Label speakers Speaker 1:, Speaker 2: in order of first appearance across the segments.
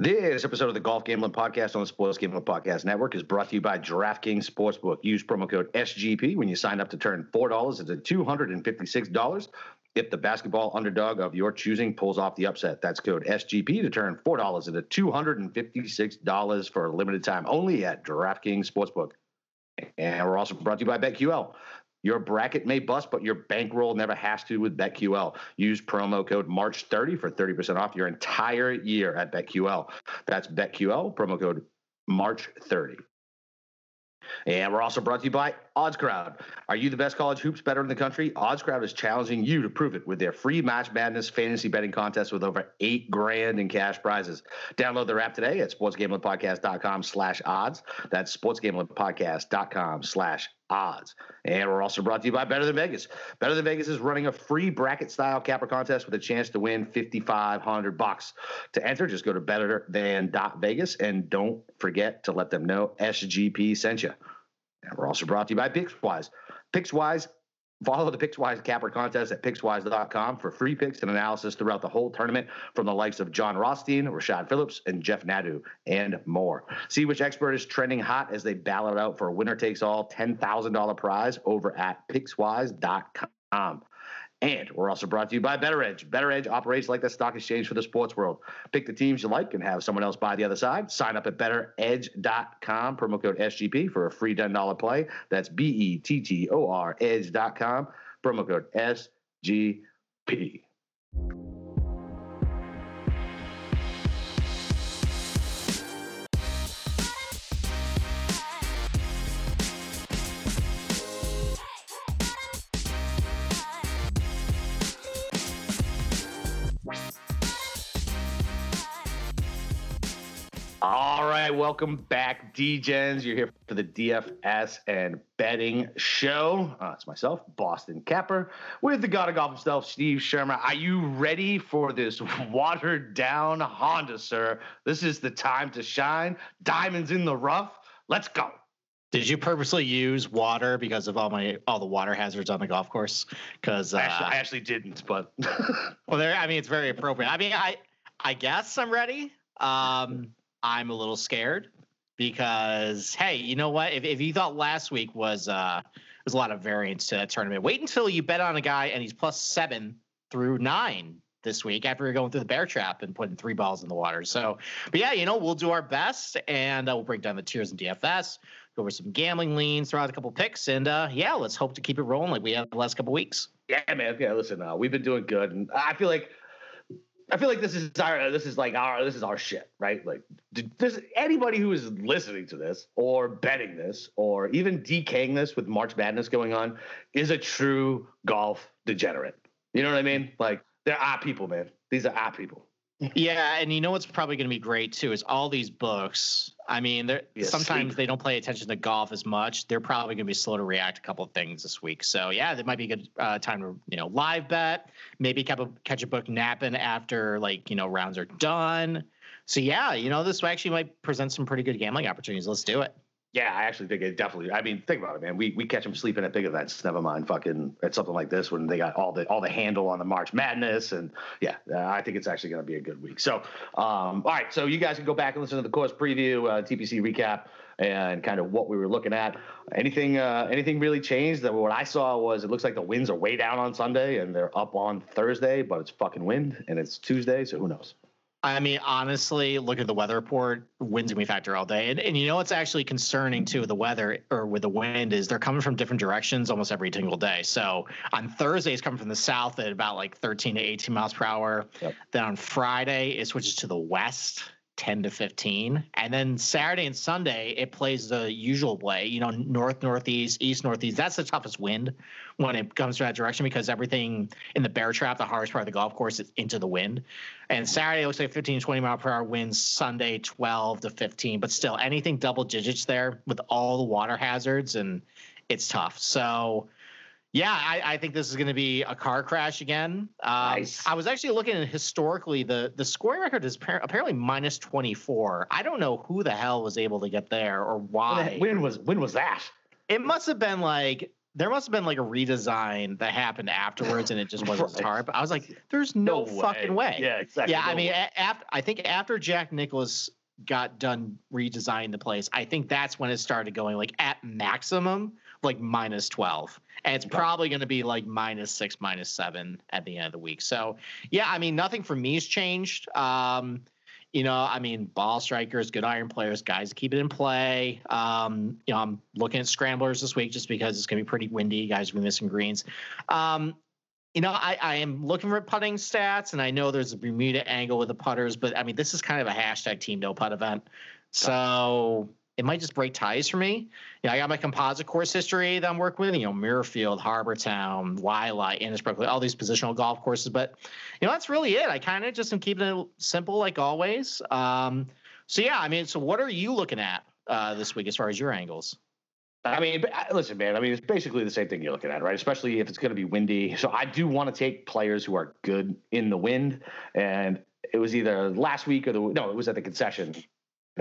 Speaker 1: This episode of the Golf Gambling Podcast on the Sports Gambling Podcast Network is brought to you by DraftKings Sportsbook. Use promo code SGP when you sign up to turn $4 into $256 if the basketball underdog of your choosing pulls off the upset. That's code SGP to turn $4 into $256 for a limited time only at DraftKings Sportsbook. And we're also brought to you by BetQL. Your bracket may bust, but your bankroll never has to with BetQL. Use promo code March30 for 30% off your entire year at BetQL. That's BetQL, promo code March30. And we're also brought to you by OddsCrowd. Are you the best college hoops bettor in the country? OddsCrowd is challenging you to prove it with their free March Madness fantasy betting contest with over eight grand in cash prizes. Download their app today at sportsgamblingpodcast.com slash odds. That's sportsgamblingpodcast.com slash odds. And we're also brought to you by Better Than Vegas. Better Than Vegas is running a free bracket style capper contest with a chance to win 5500 bucks. To enter, just go to betterthan.vegas and don't forget to let them know SGP sent you. And we're also brought to you by Pickswise. Pickswise Follow the Pickswise Capper contest at Pickswise.com for free picks and analysis throughout the whole tournament from the likes of John Rothstein, Rashad Phillips, and Jeff Nadu, and more. See which expert is trending hot as they ballot out for a winner takes all $10,000 prize over at Pickswise.com. And we're also brought to you by BettorEdge. Better Edge operates like the stock exchange for the sports world. Pick the teams you like and have someone else buy the other side. Sign up at betteredge.com, promo code SGP for a free $10 play. That's B E T T O R edge.com, promo code SGP. All right, welcome back, DGens. You're here for the DFS and betting show. Uh, it's myself, Boston Capper, with the god of golf himself, Steve Shermer. Are you ready for this watered down Honda, sir? This is the time to shine. Diamonds in the rough. Let's go.
Speaker 2: Did you purposely use water because of all my all the water hazards on the golf course? Because uh,
Speaker 1: Actually, I actually didn't, but
Speaker 2: well, there. I mean, it's very appropriate. I mean, I I guess I'm ready. Um, I'm a little scared because hey, you know what? If if you thought last week was uh was a lot of variance to that tournament, wait until you bet on a guy and he's plus seven through nine this week after you're going through the bear trap and putting three balls in the water. So, but yeah, you know, we'll do our best and uh, we'll break down the tiers in DFS, go over some gambling leans, throw out a couple picks, and uh, yeah, let's hope to keep it rolling like we have the last couple weeks.
Speaker 1: yeah, man. Yeah, listen, uh, we've been doing good, and I feel like I feel like this is our this is like our this is our shit, right? Like, does anybody who is listening to this or betting this or even decaying this with March Madness going on is a true golf degenerate. You know what I mean? Like, there are our people, man. These are our people.
Speaker 2: Yeah, and you know what's probably going to be great too is all these books. I mean, they're,
Speaker 1: Yeah,
Speaker 2: sometimes they don't pay attention to golf as much. They're probably going to be slow to react a couple of things this week. So yeah, that might be a good uh, time to you know live bet. Maybe catch a, catch a book napping after like you know rounds are done. So yeah, you know this actually might present some pretty good gambling opportunities. Let's do it.
Speaker 1: Yeah, I actually think it definitely. I mean, think about it, man. We we catch them sleeping at big events. Never mind, fucking at something like this when they got all the all the handle on the March Madness, and yeah, uh, I think it's actually going to be a good week. So, um, all right, so you guys can go back and listen to the course preview, uh, TPC recap, and kind of what we were looking at. Anything uh, anything really changed? That what I saw was it looks like the winds are way down on Sunday and they're up on Thursday, but it's fucking wind and it's Tuesday, so who knows?
Speaker 2: I mean, honestly, look at the weather report. Wind's gonna be factor all day, and and you know what's actually concerning too with the weather or with the wind is they're coming from different directions almost every single day. So on Thursday, it's coming from the south at about like 13 to 18 miles per hour.
Speaker 1: Yep.
Speaker 2: Then on Friday, it switches to the west. 10 to 15 and then saturday and sunday it plays the usual way you know north northeast east northeast that's the toughest wind when it comes to that direction because everything in the bear trap the hardest part of the golf course is into the wind and Saturday looks like 15 to 20 mile per hour winds. Sunday 12 to 15, but still anything double digits there with all the water hazards and it's tough. So yeah, I, I think this is going to be a car crash again. Um,
Speaker 1: Nice.
Speaker 2: I was actually looking at historically the the scoring record is par- apparently minus 24. I don't know who the hell was able to get there or why.
Speaker 1: When was when was that?
Speaker 2: It must have been like there must have been like a redesign that happened afterwards, and it just wasn't right. hard. But I was like, "There's no, no fucking way.
Speaker 1: Yeah, exactly.
Speaker 2: Yeah,
Speaker 1: no
Speaker 2: I mean, after I think after Jack Nicklaus got done redesigning the place, I think that's when it started going like at maximum like minus 12 and it's probably going to be like minus six minus seven at the end of the week. So yeah i mean nothing for me has changed. Um you know i mean ball strikers good iron players guys keep it in play. Um you know i'm looking at scramblers this week just because it's going to be pretty windy. Guys will be missing greens. Um you know, I, I am looking for putting stats, and I know there's a Bermuda angle with the putters, but I mean, this is kind of a hashtag team no putt event. So it might just break ties for me. You know, I got my composite course history that I'm working with, you know, Muirfield, Harbour Town, Waialae, Innisbrook, all these positional golf courses. But, you know, that's really it. I kind of just am keeping it simple like always. Um, so, yeah, I mean, so what are you looking at uh, this week as far as your angles?
Speaker 1: I mean, listen, man. I mean, it's basically the same thing you're looking at, right? Especially if it's going to be windy. So I do want to take players who are good in the wind. And it was either last week or the no, it was at the concession.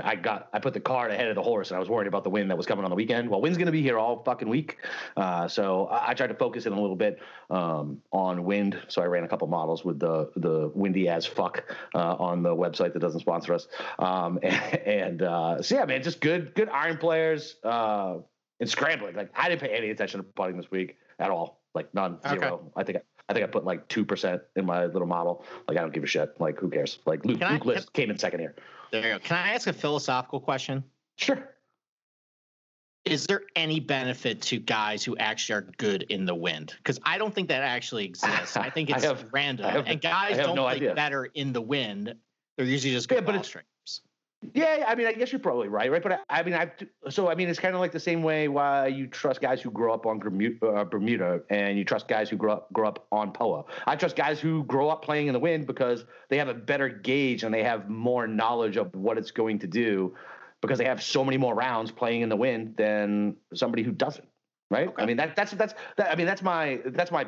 Speaker 1: I got I put the cart ahead of the horse, and I was worried about the wind that was coming on the weekend. Well, wind's going to be here all fucking week, uh, so I, I, tried to focus in a little bit um, on wind. So I ran a couple models with the the windy as fuck uh, on the website that doesn't sponsor us. Um, and, and uh, so yeah, man, just good good iron players. And scrambling. Like I didn't pay any attention to putting this week at all. Like none, zero. Okay. I think I think I put like two percent in my little model. Like I don't give a shit. Like who cares? Like Luke, Luke I, List came in second here.
Speaker 2: There you go. Can I ask a philosophical question?
Speaker 1: Sure.
Speaker 2: Is there any benefit to guys who actually are good in the wind? Because I don't think that actually exists. I think it's I have, random. Have, and guys don't no play idea. better in the wind. They're usually just good yeah, but it's,
Speaker 1: yeah, I mean, I guess you're probably right, right? But I, I mean, I so I mean, it's kind of like the same way why you trust guys who grow up on uh, Bermuda, and you trust guys who grow up grow up on POA. I trust guys who grow up playing in the wind because they have a better gauge and they have more knowledge of what it's going to do because they have so many more rounds playing in the wind than somebody who doesn't. Right? Okay. I mean, that that's that's that, I mean, that's my that's my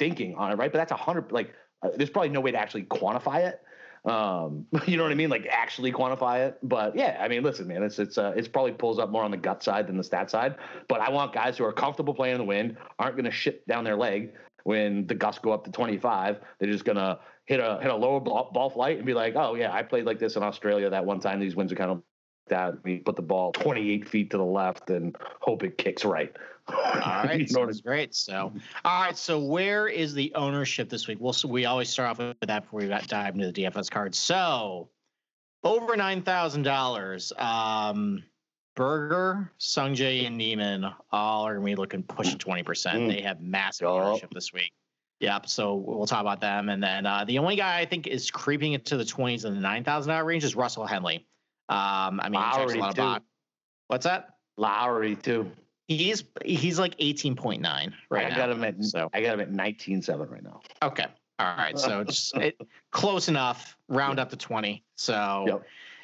Speaker 1: thinking on it, right? But that's a hundred like. Uh, there's probably no way to actually quantify it um, you know what I mean? Like actually quantify it. But yeah, I mean, listen, man, it's it's uh, it's probably pulls up more on the gut side than the stat side. But I want guys who are comfortable playing in the wind, aren't going to shit down their leg when the gusts go up to 25. They're just gonna hit a hit a lower ball, ball flight and be like, oh yeah, I played like this in Australia that one time. These winds are kind of that. We put the ball 28 feet to the left and hope it kicks right.
Speaker 2: All right, sounds great. So, all right. So, where is the ownership this week? Well, so we always start off with that before we dive into the DFS cards. So, over nine thousand dollars. Um, Berger, Sungjae, and Niemann all are going to be looking pushing twenty percent. Mm. They have massive ownership this week. Yep. So we'll talk about them, and then uh, the only guy I think is creeping into the twenties and the nine thousand dollar range is Russell Henley. Um, I mean, Lowry a lot too. of What's that?
Speaker 1: Lowry too.
Speaker 2: He's he's like eighteen point nine right I
Speaker 1: now. got him at so I got him at nineteen seven right now.
Speaker 2: Okay. All right. So just it, close enough. Round up to twenty. So yep.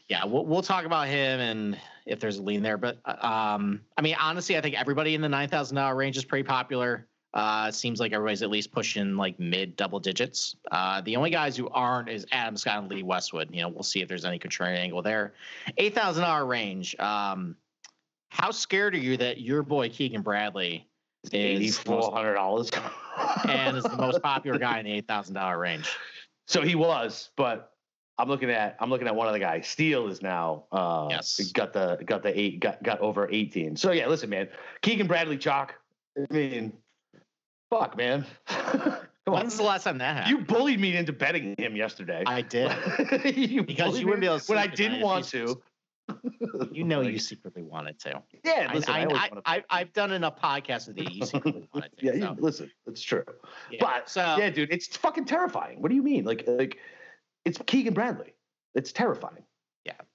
Speaker 2: yeah, we'll we'll talk about him and if there's a lean there. But um, I mean, honestly, I think everybody in the nine thousand dollar range is pretty popular. Uh, seems like everybody's at least pushing like mid double digits. Uh, the only guys who aren't is Adam Scott and Lee Westwood. You know, we'll see if there's any contrarian angle there. Eight thousand dollar range. Um, how scared are you that your boy Keegan Bradley
Speaker 1: is four hundred dollars
Speaker 2: and is the most popular guy in the eight thousand dollar range?
Speaker 1: So he was, but I'm looking at I'm looking at one of the guys. Steele is now uh, yes. got the got the eight got got over 18. So yeah, listen, man, Keegan Bradley chalk. I mean, Fuck, man.
Speaker 2: When's the last time that happened?
Speaker 1: You bullied me into betting him yesterday.
Speaker 2: I did.
Speaker 1: you because you wouldn't be able to when I didn't want to.
Speaker 2: You know you secretly wanted to.
Speaker 1: Yeah, listen, I,
Speaker 2: I, have done enough podcasts with you. You secretly wanted to.
Speaker 1: yeah, so. you, listen, it's true. Yeah. But so, yeah, dude, it's fucking terrifying. What do you mean? Like, like it's Keegan Bradley. It's terrifying.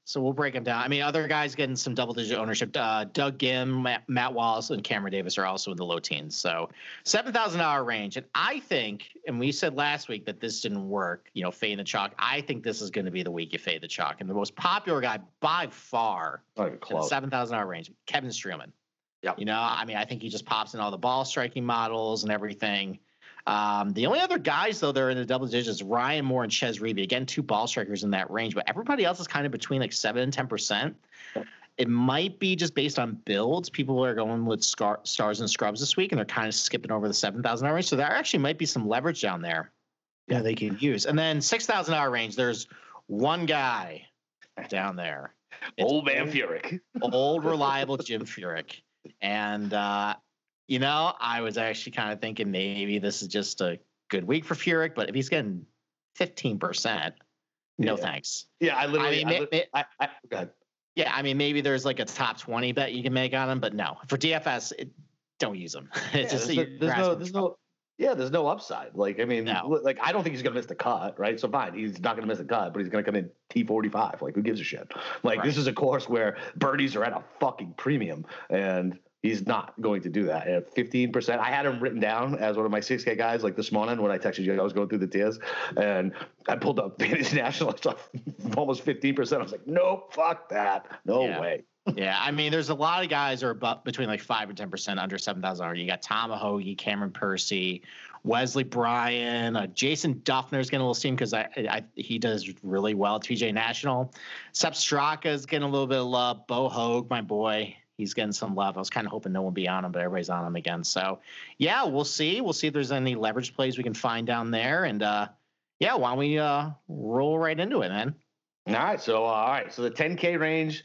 Speaker 2: So we'll break them down. I mean, other guys getting some double digit ownership. Uh, Doug Ghim, Matt, Matt, Wallace, and Cameron Davis are also in the low teens. So $7,000 range. And I think, and we said last week that this didn't work, you know, fade the chalk. I think this is going to be the week you fade the chalk. And the most popular guy by far, oh, close. $7,000 range, Kevin Streelman. Yeah. You know, I mean, I think he just pops in all the ball striking models and everything. Um, the only other guys, though, that are in the double digits, Ryan Moore and Chez Reavie. Again, two ball strikers in that range, but everybody else is kind of between like seven and ten percent. it might be just based on builds. People are going with scar- stars and scrubs this week, and they're kind of skipping over the seven thousand hour range. So there actually might be some leverage down there yeah. that they can use. And then six thousand hour range, there's one guy down there.
Speaker 1: It's old man Furyk.
Speaker 2: old reliable Jim Furyk. And uh, you know, I was actually kind of thinking maybe this is just a good week for Furyk, but if he's getting fifteen percent, no
Speaker 1: yeah.
Speaker 2: thanks.
Speaker 1: Yeah, I literally. I mean, I, I, I, go ahead.
Speaker 2: Yeah, I mean, maybe there's like a top 20 bet you can make on him, but no, for DFS, it, don't use him.
Speaker 1: it's yeah, just there's, there's no, there's no, yeah, there's no upside. Like, I mean, no. like, I don't think he's gonna miss the cut, right? So fine, he's not gonna miss the cut, but he's gonna come in T45. Like, who gives a shit? Like, right. this is a course where birdies are at a fucking premium, and He's not going to do that. At 15%, I had him written down as one of my 6K guys like this morning when I texted you. I was going through the tiers and I pulled up Fantasy National stuff, almost 15%. I was like, nope, fuck that. No yeah. way.
Speaker 2: yeah, I mean, there's a lot of guys are about between like five and ten percent under seven thousand. You got Tom Cameron Percy, Wesley Bryan, uh, Jason Dufner's getting a little steam because I, I, he does really well at PGA National. Sepp Straka is getting a little bit of love. Bo Hoag, my boy, he's getting some love. I was kind of hoping no one would be on him, but everybody's on him again. So yeah, we'll see. We'll see if there's any leverage plays we can find down there. And uh, yeah, why don't we uh, roll right into it, man?
Speaker 1: All right. So uh, all right. So the 10K range,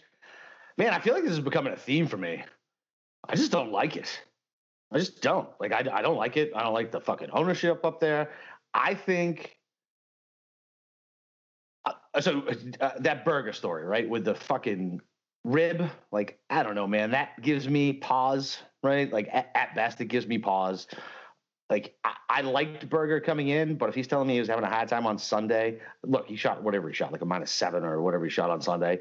Speaker 1: man, I feel like this is becoming a theme for me. I just don't like it. I just don't like. I, I don't like it. I don't like the fucking ownership up there. I think. Uh, so uh, that Berger story, right, with the fucking rib, like I don't know, man. That gives me pause, right? Like at, at best, it gives me pause. Like I, I, liked Berger coming in, but if he's telling me he was having a hard time on Sunday, look, he shot whatever he shot, like a minus seven or whatever he shot on Sunday.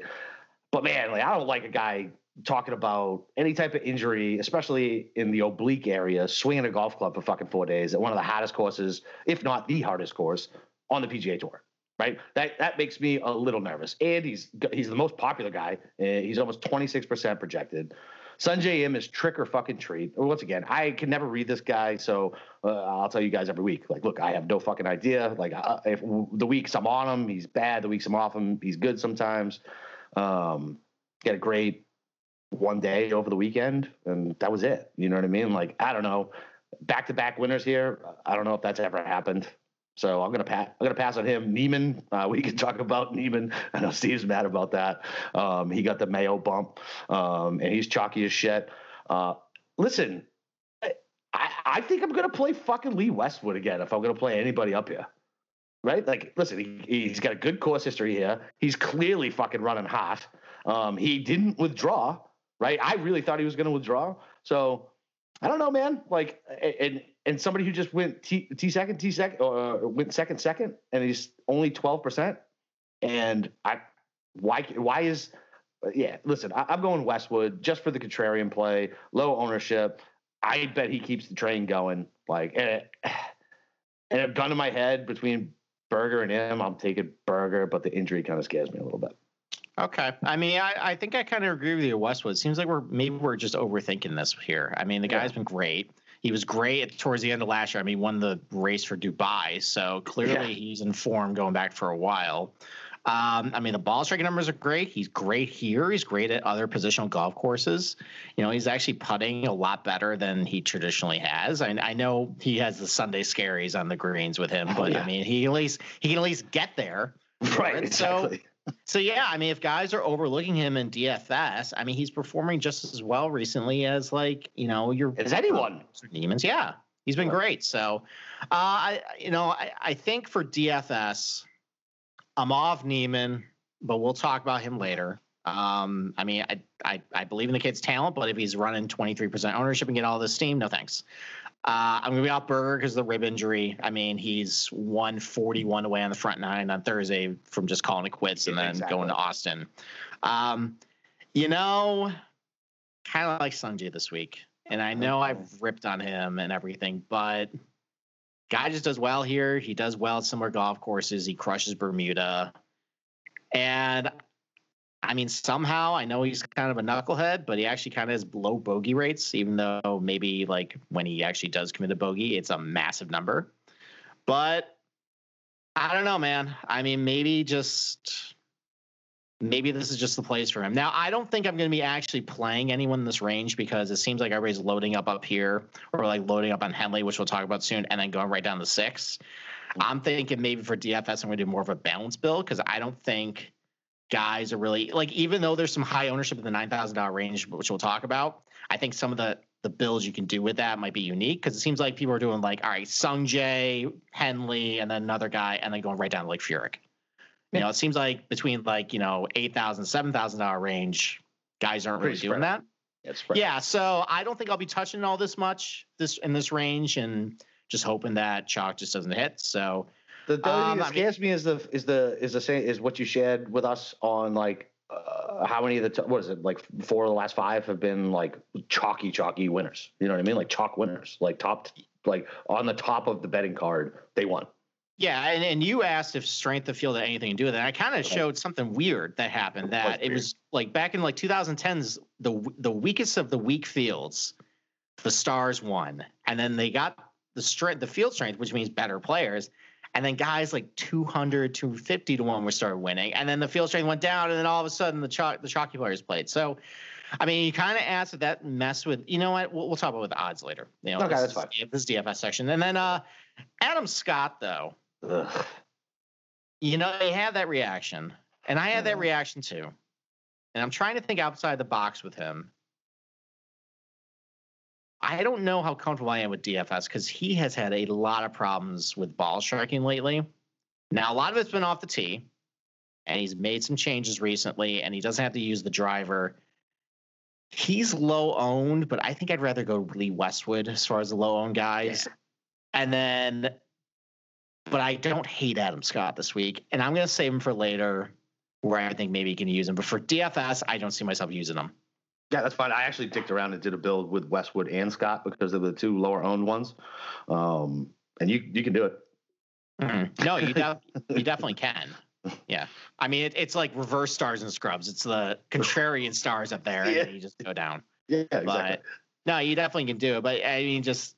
Speaker 1: But man, like I don't like a guy talking about any type of injury, especially in the oblique area, swinging a golf club for fucking four days at one of the hottest courses, if not the hardest course on the PGA Tour right? That that makes me a little nervous. And he's he's the most popular guy. he's almost 26% projected. Sungjae Im is trick or fucking treat. Once again, I can never read this guy, so uh, I'll tell you guys every week. Like, look, I have no fucking idea. Like, uh, if the weeks I'm on him, he's bad. The weeks I'm off him, he's good sometimes. Um, get a great one day over the weekend, and that was it. You know what I mean? Like, I don't know. Back to back winners here. I don't know if that's ever happened. So I'm gonna pass. I'm gonna pass on him. Niemann, uh, we can talk about Niemann. I know Steve's mad about that. Um, he got the Mayo bump, um, and he's chalky as shit. Uh, listen, I, I think I'm gonna play fucking Lee Westwood again if I'm gonna play anybody up here. Right? Like, listen, he, has got a good course history here. He's clearly fucking running hot. Um, he didn't withdraw. Right? I really thought he was gonna withdraw. So I don't know, man. Like, and and somebody who just went T, T second, T second, uh, went second, second, and he's only twelve percent. And I, why, why is, yeah? Listen, I, am going Westwood just for the contrarian play, low ownership. I bet he keeps the train going. Like, and, and a gun in my head between Berger and him, I'm taking Berger, but the injury kind of scares me a little bit.
Speaker 2: Okay. I mean, I, I think I kind of agree with you, Westwood. Seems like we're maybe we're just overthinking this here. I mean, the guy's yeah. been great. He was great towards the end of last year. I mean, he won the race for Dubai, so clearly yeah. he's in form going back for a while. Um, I mean, the ball striking numbers are great. He's great here. He's great at other positional golf courses. You know, he's actually putting a lot better than he traditionally has. I, I know he has the Sunday scaries on the greens with him, oh, but yeah. I mean, he at least he can at least get there.
Speaker 1: Right. Exactly.
Speaker 2: So so yeah, I mean, if guys are overlooking him in DFS, I mean, he's performing just as well recently as like you know your
Speaker 1: as anyone.
Speaker 2: Demons, yeah, he's been great. So, uh, I you know I, I think for DFS, I'm off Niemann, but we'll talk about him later. Um, I mean, I, I I believe in the kid's talent, but if he's running 23% ownership and get all this steam, no thanks. Uh, I'm going to be out Berger because of the rib injury. I mean, he's 141 away on the front nine on Thursday from just calling it quits and then exactly. going to Austin. Um, you know, kind of like Sungjae this week. And I know I've ripped on him and everything, but guy just does well here. He does well at similar golf courses. He crushes Bermuda. And I mean, somehow I know he's kind of a knucklehead, but he actually kind of has low bogey rates, even though maybe like when he actually does commit a bogey, it's a massive number. But I don't know, man. I mean, maybe just maybe this is just the place for him. Now, I don't think I'm going to be actually playing anyone in this range because it seems like everybody's loading up up here or like loading up on Henley, which we'll talk about soon, and then going right down to six. Mm. I'm thinking maybe for DFS, I'm going to do more of a balance build because I don't think guys are really like, even though there's some high ownership in the $9,000 range, which we'll talk about, I think some of the the builds you can do with that might be unique because it seems like people are doing like, all right, Sung Jae, Henley, and then another guy, and then going right down to like Furyk. You know, it seems like between like, you know, eight thousand, seven thousand dollar range, guys aren't really doing that. Yeah, so I don't think I'll be touching all this much this in this range and just hoping that chalk just doesn't hit. So
Speaker 1: the, the um, thing that scares I mean, me is the is the is the same is what you shared with us on like uh, how many of the t- what is it like four of the last five have been like chalky chalky winners. You know what I mean? Like chalk winners, like top like on the top of the betting card, they won.
Speaker 2: Yeah, and, and you asked if strength of field had anything to do with it. I kind of showed something weird that happened. That it was like back in like 2010s, the the weakest of the weak fields, the Stars won, and then they got the strength, the field strength, which means better players. And then guys like 200, 250 to one were started winning, and then the field strength went down, and then all of a sudden the chalk, the chalky players played. So, I mean, you kind of asked if that mess with. You know what? We'll, we'll talk about with the odds later. You know,
Speaker 1: okay, that's
Speaker 2: fine. This DFS section, and then uh, Adam Scott though Ugh. You know, they had that reaction, and I had that reaction too. And I'm trying to think outside the box with him. I don't know how comfortable I am with DFS because he has had a lot of problems with ball striking lately. Now, a lot of it's been off the tee, and he's made some changes recently, and he doesn't have to use the driver. He's low owned, but I think I'd rather go Lee Westwood as far as the low owned guys. Yeah. And then but I don't hate Adam Scott this week, and I'm going to save him for later, where I think maybe you can use him. But for DFS, I don't see myself using him.
Speaker 1: Yeah, that's fine. I actually dicked around and did a build with Westwood and Scott because they're the two lower owned ones, um, and you you can do it.
Speaker 2: Mm-hmm. No, you de- you definitely can. Yeah, I mean it, it's like reverse stars and scrubs. It's the contrarian stars up there, yeah. and you just go down.
Speaker 1: Yeah, exactly.
Speaker 2: But, no, you definitely can do it. But I mean, just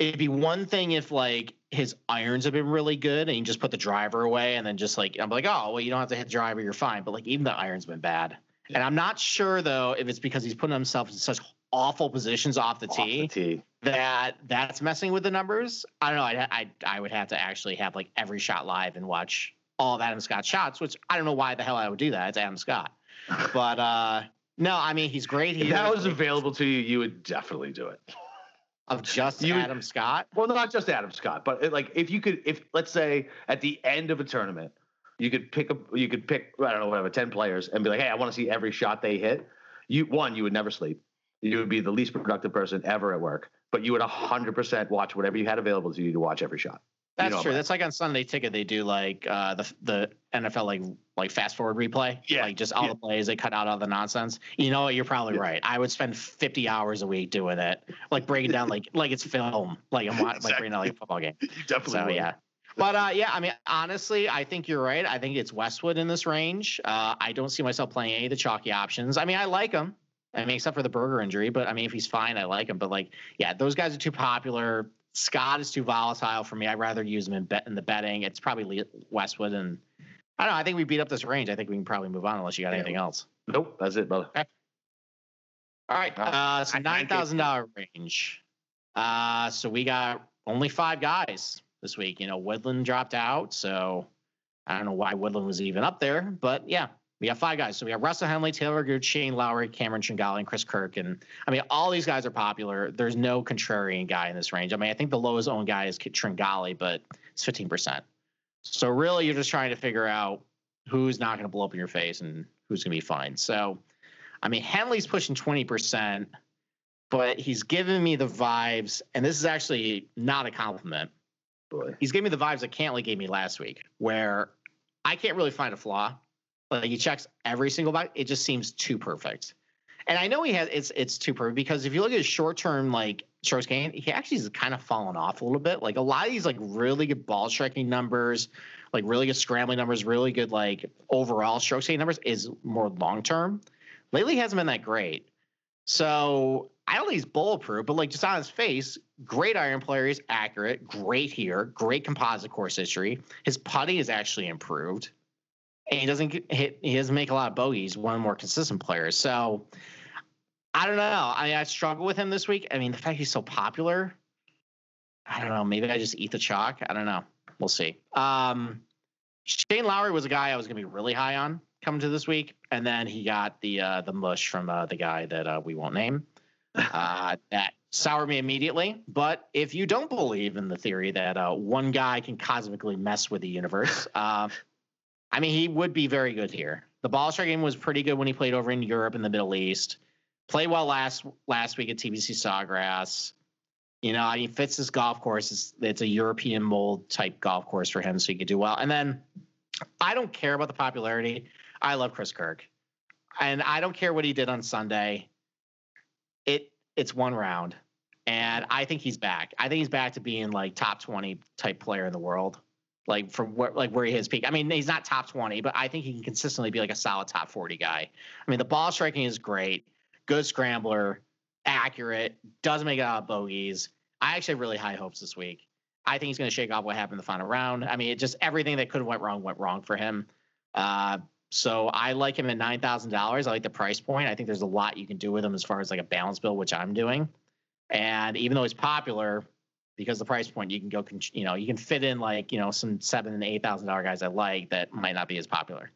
Speaker 2: it'd be one thing if like his irons have been really good and you just put the driver away and then just like I'm like, oh well, you don't have to hit the driver, you're fine. But like even the irons been bad. And I'm not sure though if it's because he's putting himself in such awful positions off the, off tee, the tee, that that's messing with the numbers. I don't know. I I I would have to actually have like every shot live and watch all of Adam Scott's shots, which I don't know why the hell I would do that. It's Adam Scott. but uh no, I mean he's great.
Speaker 1: He if that was available to you, you would definitely do it
Speaker 2: of just you, Adam Scott?
Speaker 1: Well, not just Adam Scott, but uh, like if you could, if let's say at the end of a tournament, you could pick up, you could pick, I don't know, whatever, ten players, and be like, hey, I want to see every shot they hit. You one, you would never sleep. You would be the least productive person ever at work, but you would hundred percent watch whatever you had available to you to watch every shot.
Speaker 2: That's you know true. That's like on Sunday Ticket. They do like uh, the the NFL like like fast forward replay. Yeah. Like just all yeah. the plays. They cut out all the nonsense. You know, what? you're probably yeah. right. I would spend 50 hours a week doing it, like breaking down like like it's film. Like I'm watching, like breaking down like a football game.
Speaker 1: You definitely. So
Speaker 2: would. yeah. But uh, yeah, I mean, honestly, I think you're right. I think it's Westwood in this range. Uh, I don't see myself playing any of the chalky options. I mean, I like him. I mean, except for the Berger injury, but I mean, if he's fine, I like him. But like, yeah, those guys are too popular. Scott is too volatile for me. I'd rather use him in bet in the betting. It's probably Westwood, and I don't know. I think we beat up this range. I think we can probably move on unless you got anything else.
Speaker 1: Nope, that's it, brother. Okay.
Speaker 2: All right, uh, so nine thousand dollar range. Uh, so we got only five guys this week. You know, Woodland dropped out, so I don't know why Woodland was even up there, but yeah, we have five guys. So we have Russell Henley, Taylor Gooch, Shane Lowry, Cameron Tringale, and Chris Kirk. And I mean, all these guys are popular. There's no contrarian guy in this range. I mean, I think the lowest owned guy is Tringale, but it's 15%. So really, you're just trying to figure out who's not going to blow up in your face and who's going to be fine. So, I mean, Henley's pushing 20%, but he's giving me the vibes, and this is actually not a compliment. Boy. He's giving me the vibes that Cantlay gave me last week, where I can't really find a flaw like he checks every single box. It just seems too perfect. And I know he has it's it's too perfect because if you look at his short term like strokes gain, he actually has kind of fallen off a little bit. Like a lot of these like really good ball striking numbers, like really good scrambling numbers, really good like overall strokes gain numbers is more long term. Lately hasn't been that great. So I don't think he's bulletproof, but like just on his face, great iron player. He's accurate, great here, great composite course history. His putting is actually improved and he doesn't hit. He doesn't make a lot of bogeys. One of the more consistent players. So I don't know. I I struggle with him this week. I mean, the fact he's so popular. I don't know. Maybe I just eat the chalk. I don't know. We'll see. Um, Shane Lowry was a guy I was going to be really high on coming to this week, and then he got the uh, the mush from uh, the guy that uh, we won't name. Uh, that soured me immediately. But if you don't believe in the theory that uh, one guy can cosmically mess with the universe, uh, I mean, he would be very good here. The ball game was pretty good when he played over in Europe and the Middle East. Played well last last week at TPC Sawgrass. You know, he fits this golf course. It's, it's a European mold type golf course for him, so he could do well. And then I don't care about the popularity. I love Chris Kirk, and I don't care what he did on Sunday. It it's one round, and I think he's back. I think he's back to being like top twenty type player in the world, like from where like where he has peak. I mean, he's not top twenty, but I think he can consistently be like a solid top forty guy. I mean, the ball striking is great, good scrambler, accurate, doesn't make a lot of bogeys. I actually have really high hopes this week. I think he's going to shake off what happened in the final round. I mean, it just everything that could have went wrong went wrong for him. Uh, so I like him at nine thousand dollars. I like the price point. I think there's a lot you can do with him as far as like a balance bill, which I'm doing. And even though he's popular, because the price point, you can go, you know, you can fit in like you know some seven and eight thousand dollar guys I like that might not be as popular.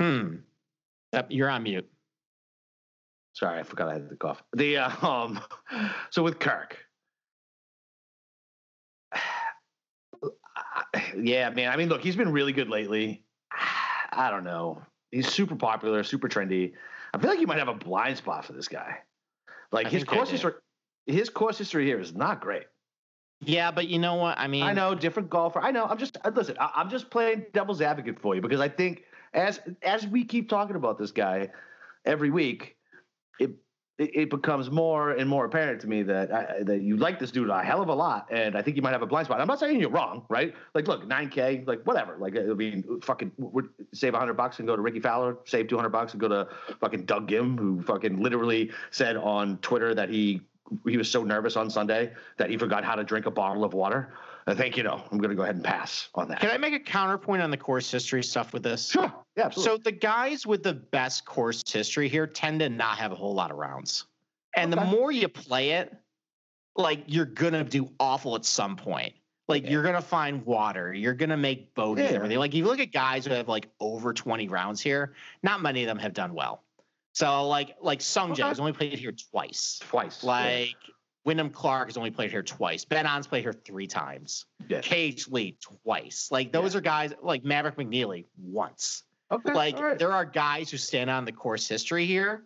Speaker 2: Hmm. You're on mute.
Speaker 1: Sorry, I forgot I had the cough. The um, so with Kirk, yeah, man. I mean, look, he's been really good lately. I don't know. He's super popular, super trendy. I feel like you might have a blind spot for this guy. Like I his course history, his course history here is not great.
Speaker 2: Yeah, but you know what? I mean,
Speaker 1: I know different golfer. I know. I'm just uh, listen. I'm just playing devil's advocate for you because I think as as we keep talking about this guy every week, it it becomes more and more apparent to me that I, that you like this dude a hell of a lot, and I think you might have a blind spot. I'm not saying you're wrong, right? Like, look, 9K, like whatever. Like, I mean, fucking save 100 bucks and go to Rickie Fowler, save 200 bucks and go to fucking Doug Ghim, who fucking literally said on Twitter that he he was so nervous on Sunday that he forgot how to drink a bottle of water. I think you know I'm going to go ahead and pass on that.
Speaker 2: Can I make a counterpoint on the course history stuff with this?
Speaker 1: Sure. Yeah. Absolutely.
Speaker 2: So the guys with the best course history here tend to not have a whole lot of rounds, and okay. the more you play it, like you're gonna do awful at some point. Like yeah. you're gonna find water, you're gonna make bogeys yeah. and everything. Like you look at guys who have like over 20 rounds here, not many of them have done well. So like like Sung Jae has only played here twice.
Speaker 1: Twice.
Speaker 2: Like yeah. Wyndham Clark has only played here twice. Ben An's played here three times. Yeah. Cage Lee twice. Like those yeah. are guys like Maverick McNealy once. Okay. Like right. there are guys who stand on the course history here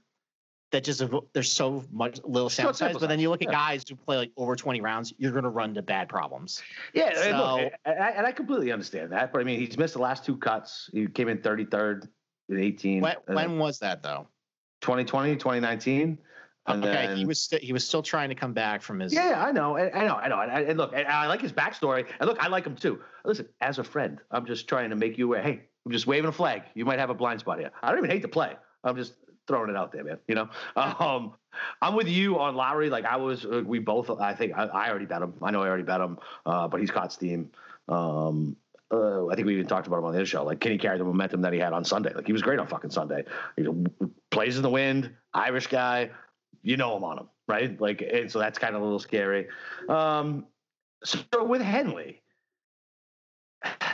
Speaker 2: that just there's so much little sample size. But then you look at yeah. guys who play like over 20 rounds, you're going to run into bad problems.
Speaker 1: Yeah, so, and, look, and, I, and I completely understand that. But I mean, he's missed the last two cuts. He came in 33rd in 18.
Speaker 2: When, when was that though?
Speaker 1: 2020, 2019.
Speaker 2: And okay, then, he was st- he was still trying to come back from his.
Speaker 1: Yeah, I know, I, I know, I know, and, and look, and I like his backstory, and look, I like him too. Listen, as a friend, I'm just trying to make you aware. Hey, I'm just waving a flag. You might have a blind spot here. I don't even hate to play. I'm just throwing it out there, man. You know, um, I'm with you on Lowry. Like I was, uh, we both. I think I, I, already bet him. I know I already bet him, uh, but he's caught steam. Um, uh, I think we even talked about him on the other show. Like, can he carry the momentum that he had on Sunday? Like, he was great on fucking Sunday. He plays in the wind, Irish guy. You know him on him right? Like, and so that's kind of a little scary. Um, so with Henley,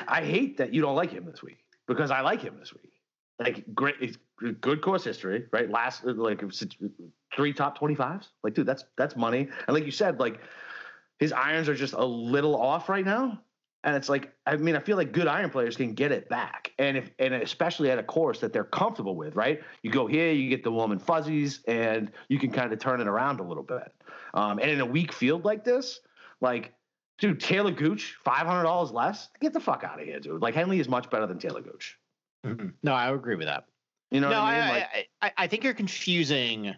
Speaker 1: I hate that you don't like him this week because I like him this week. Like, great, good course history, right? Last like three top twenty fives. Like, dude, that's that's money. And like you said, like his irons are just a little off right now. And it's like, I mean, I feel like good iron players can get it back, and if and especially at a course that they're comfortable with, right? You go here, you get the warm and fuzzies, and you can kind of turn it around a little bit. Um, and in a weak field like this, like, dude, Taylor Gooch, five hundred dollars less, get the fuck out of here, dude. Like Henley is much better than Taylor Gooch.
Speaker 2: Mm-hmm. No, I agree with that.
Speaker 1: You know,
Speaker 2: no,
Speaker 1: I,
Speaker 2: mean? like, I, I, I think you're confusing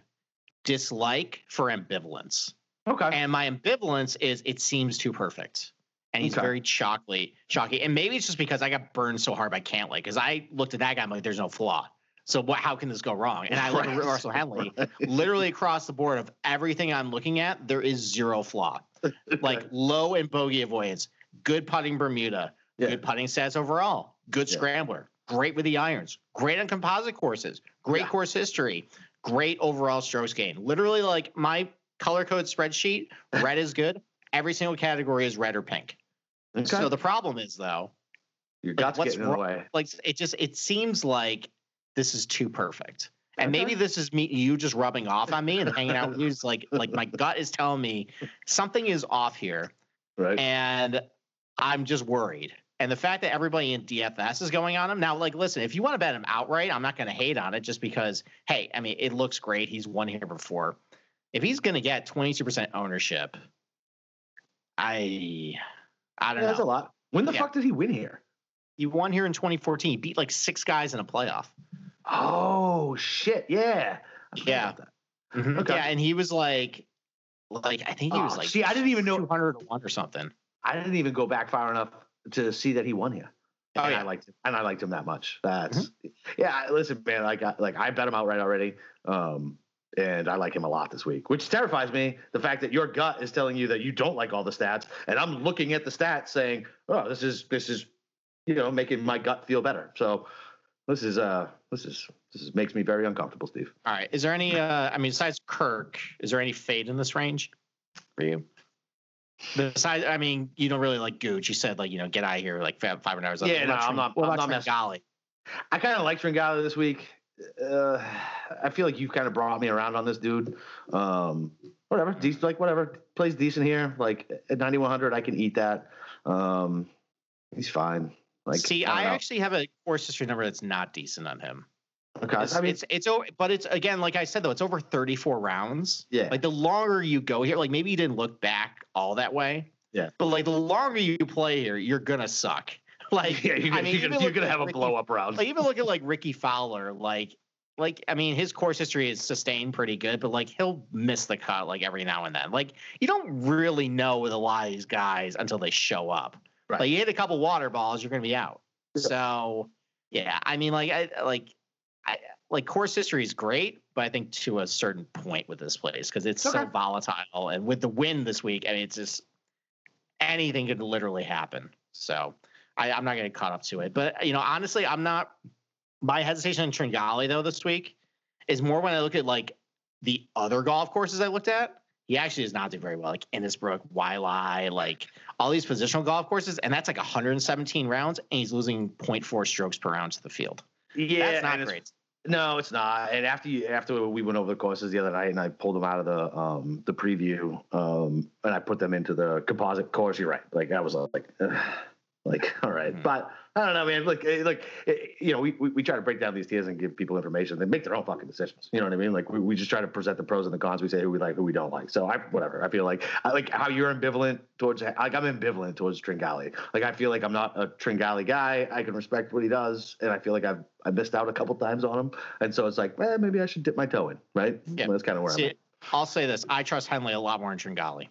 Speaker 2: dislike for ambivalence.
Speaker 1: Okay.
Speaker 2: And my ambivalence is it seems too perfect and he's okay. very chalky, chalky. And maybe it's just because I got burned so hard by Cantlay because I looked at that guy, I'm like, there's no flaw. So what? How can this go wrong? And I look at Russell Henley, literally across the board of everything I'm looking at, there is zero flaw. like low and bogey avoidance, good putting Bermuda,
Speaker 1: Yeah.
Speaker 2: good putting stats overall, good
Speaker 1: Yeah.
Speaker 2: scrambler, great with the irons, great on composite courses, great
Speaker 1: Yeah.
Speaker 2: course history, great overall strokes gain. Literally, like my color code spreadsheet, red is good. Every single category is red or pink.
Speaker 1: Okay.
Speaker 2: So the problem is though,
Speaker 1: Your guts getting in the way.
Speaker 2: like it just it seems like this is too perfect. And
Speaker 1: Okay.
Speaker 2: maybe this is me you just rubbing off on me and hanging out with you. It's like like my gut is telling me something is off here
Speaker 1: Right.
Speaker 2: and I'm just worried. And the fact that everybody in DFS is going on him now, like, listen, if you want to bet him outright, I'm not going to hate on it just because, hey, I mean, it looks great. He's won here before. If he's going to get 22% ownership, I, I don't
Speaker 1: Yeah, that's a lot. When the
Speaker 2: Yeah.
Speaker 1: fuck did he win here?
Speaker 2: He won here in 2014. He beat like six guys in a playoff.
Speaker 1: Oh shit! Yeah.
Speaker 2: Yeah.
Speaker 1: that. Okay.
Speaker 2: Yeah, and he was like, like I think he was
Speaker 1: Oh,
Speaker 2: like,
Speaker 1: see, I didn't even know-
Speaker 2: 200 to one or something.
Speaker 1: I didn't even go back far enough to see that he won here.
Speaker 2: Oh,
Speaker 1: and
Speaker 2: yeah.
Speaker 1: I liked him, and I liked him that much. That's yeah. Listen, man, like like I bet him outright already, um, and I like him a lot this week, which terrifies me. The fact that your gut is telling you that you don't like all the stats, and I'm looking at the stats saying, "Oh, this is this is, you know, making my gut feel better." So this is uh this is this is makes me very uncomfortable, Steve.
Speaker 2: All right. Is there any? Uh, I mean, besides Kirk, is there any fade in this range for you? Besides, I mean, you don't really like Gooch. You said like, you know, get out of here like five hundred hours.
Speaker 1: Yeah, no, I'm not-
Speaker 2: What
Speaker 1: I'm not
Speaker 2: Tringale?
Speaker 1: I kind of like Tringale this week. Uh, I feel like you've kind of brought me around on this dude. Um, whatever, decent, like whatever, plays decent here. Like at 9100, I can eat that. Um, he's fine. Like,
Speaker 2: See,
Speaker 1: don't
Speaker 2: I actually have a course history number that's not decent on him.
Speaker 1: okay.
Speaker 2: It's,
Speaker 1: I mean,
Speaker 2: it's it's over, but it's again, like I said though, it's over 34 rounds.
Speaker 1: Yeah.
Speaker 2: Like the longer you go here, like maybe you didn't look back all that way.
Speaker 1: Yeah.
Speaker 2: But like the longer you play here, you're gonna suck. Like
Speaker 1: yeah, you're,
Speaker 2: I mean,
Speaker 1: you're, gonna, you're gonna have a blow up round.
Speaker 2: like even look at like Rickie Fowler, like like I mean his course history is sustained pretty good, but like he'll miss the cut like every now and then. Like you don't really know with a lot of these guys until they show up.
Speaker 1: Right.
Speaker 2: Like you hit a couple water balls, you're gonna be out.
Speaker 1: Yeah.
Speaker 2: So yeah, I mean like I like I like course history is great, but I think to a certain point with this place because it's so volatile and with the wind this week, I mean it's just anything could literally happen. So I, I'm not going to caught up to it. But you know, honestly, I'm not. My hesitation in Tringale though this week is more when I look at like the other golf courses I looked at. He actually does not do very well, like Innisbrook, Waialae, like all these positional golf courses, and that's like 117 rounds, and he's losing 0.4 strokes per round to the field.
Speaker 1: yeah,
Speaker 2: that's not great.
Speaker 1: No, it's not. And after you, after we went over the courses the other night, and I pulled them out of the um the preview, um, and I put them into the composite course. You're right. Like I was like, ugh. Like all right,
Speaker 2: Mhm.
Speaker 1: but I don't know, man. Look, eh, look, eh, you know, we, we we try to break down these tiers and give people information. They make their own fucking decisions. You know what I mean? Like we, we just try to present the pros and the cons. We say who we like, who we don't like. So I whatever. I feel like I like how you're ambivalent towards. Like I'm ambivalent towards Tringale. Like I feel like I'm not a Tringale guy. I can respect what he does, and I feel like I've I missed out a couple times on him. And so it's like, eh, maybe I should dip my toe in, right?
Speaker 2: Yeah.
Speaker 1: That's kind of where I'm at.
Speaker 2: I'll say this: I trust Henley a lot more than Tringale.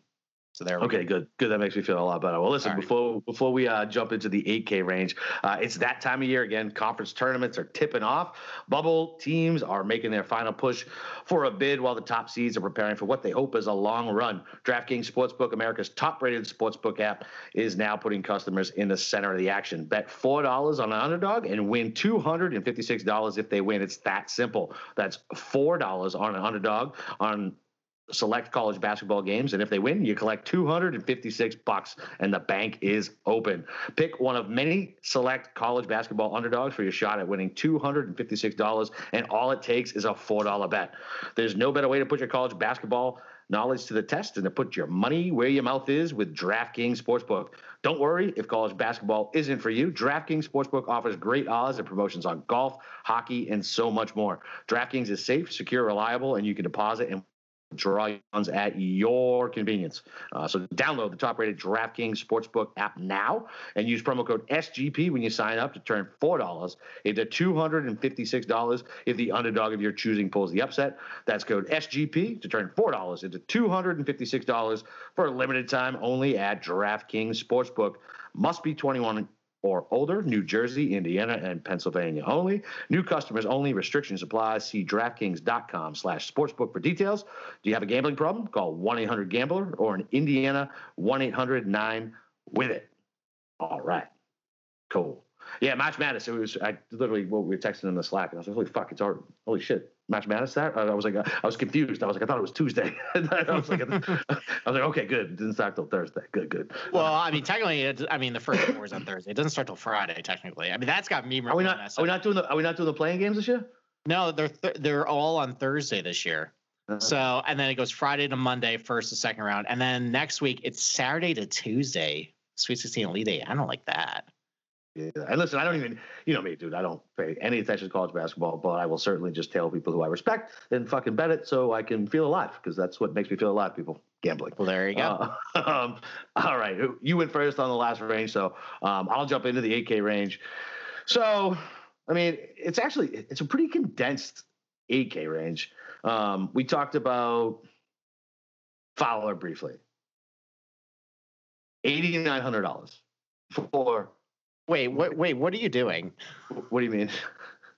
Speaker 2: So there
Speaker 1: Okay, good, good. That makes me feel a lot better. Well, listen,
Speaker 2: right.
Speaker 1: before before we uh, jump into the 8K range, uh, it's that time of year again. Conference tournaments are tipping off. Bubble teams are making their final push for a bid, while the top seeds are preparing for what they hope is a long run. DraftKings Sportsbook, America's top-rated sportsbook app, is now putting customers in the center of the action. Bet four dollars on an underdog and win two hundred and fifty-six dollars if they win. It's that simple. That's four dollars on an underdog on select college basketball games and if they win you collect 256 bucks and the bank is open pick one of many select college basketball underdogs for your shot at winning $256 and all it takes is a $4 bet there's no better way to put your college basketball knowledge to the test and to put your money where your mouth is with DraftKings Sportsbook. Don't worry if college basketball isn't for you. DraftKings Sportsbook offers great odds and promotions on golf, hockey, and so much more. DraftKings is safe, secure, reliable, and you can deposit and draw your funds at your convenience. Uh, so download the top-rated DraftKings Sportsbook app now and use promo code SGP when you sign up to turn $4 into $256 if the underdog of your choosing pulls the upset. That's code SGP to turn $4 into $256 for a limited time only at DraftKings Sportsbook. Must be 21 or older, New Jersey, Indiana, and Pennsylvania only. New customers only. Restrictions apply. See DraftKings.com slash sportsbook for details. Do you have a gambling problem? Call 1-800-GAMBLER or in Indiana, 1-800-9-WITH-IT. All right. Cool. Yeah, March Madness. It was I literally what we were texting in the Slack, and I was like, "Holy fuck! It's already holy shit!" March Madness. That I was like, I was confused. I was like, I thought it was Tuesday. I was like, I was like, okay, good. It didn't start till Thursday. Good, good.
Speaker 2: Well, I mean, technically, it, I mean, the first four is on Thursday. It doesn't start till Friday, technically. I mean, that's got me.
Speaker 1: Are we not? Are we not doing the? Are we not doing the playing games this year?
Speaker 2: No, they're th- they're all on Thursday this year. Uh-huh. So, and then it goes Friday to Monday, first to second round, and then next week it's Saturday to Tuesday. Sweet 16 Elite Eight. I don't like that.
Speaker 1: Yeah, and listen, I don't even, you know me, dude. I don't pay any attention to college basketball, but I will certainly just tell people who I respect and fucking bet it so I can feel alive because that's what makes me feel alive. People gambling.
Speaker 2: Well, there you go.
Speaker 1: Uh, um, all right, you went first on the last range, so um, I'll jump into the 8K range. So, I mean, it's actually it's a pretty condensed 8K range. Um, we talked about Fowler briefly. Eighty nine hundred dollars for
Speaker 2: Wait, what? Wait, what are you doing?
Speaker 1: What do you mean?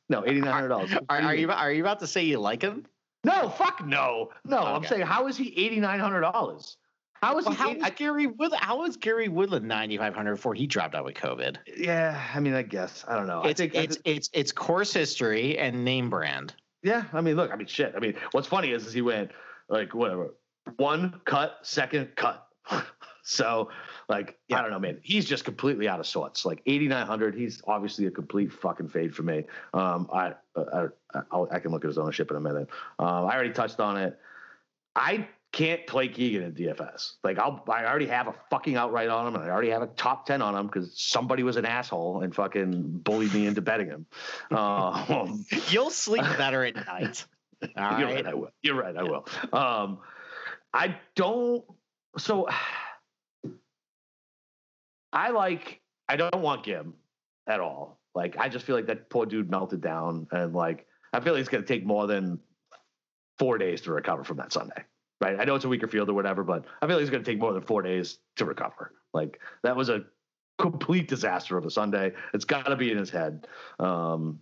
Speaker 1: No, eighty nine hundred dollars.
Speaker 2: Are, are you are you about to say you like him?
Speaker 1: No, fuck no, no. Okay. I'm saying how is he eighty nine hundred dollars?
Speaker 2: How is well, he? How Gary Wood? How was Gary Woodland ninety five hundred before he dropped out with COVID?
Speaker 1: Yeah, I mean, I guess I don't know.
Speaker 2: It's it's it's it's course history and name brand.
Speaker 1: Yeah, I mean, look, I mean, shit. I mean, what's funny is, is he went like whatever, one cut, second cut. so like, yeah. I don't know, man. He's just completely out of sorts. Like 8,900, he's obviously a complete fucking fade for me. Um, I, I, I, I can look at his ownership in a minute. Um, I already touched on it. I can't play Keegan in DFS. Like I'll, I already have a fucking outright on him, and I already have a top ten on him because somebody was an asshole and fucking bullied me into betting him.
Speaker 2: Um, You'll sleep better at night.
Speaker 1: All You're right. right. I will. You're right. I will. Um, I don't. So I like. I don't want Ghim at all. Like I just feel like that poor dude melted down, and like I feel like it's going to take more than four days to recover from that Sunday. Right? I know it's a weaker field or whatever, but I feel like it's going to take more than four days to recover. Like that was a complete disaster of a Sunday. It's got to be in his head. Um,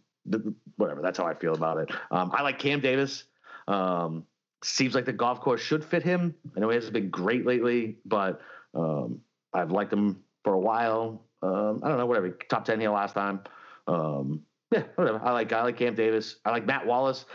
Speaker 1: whatever. That's how I feel about it. Um, I like Cam Davis. Um, seems like the golf course should fit him. I know he hasn't been great lately, but um, I've liked him for a while. Um, I don't know, whatever. Top ten here last time. Um, yeah, whatever. I like I like Cam Davis. I like Matt Wallace.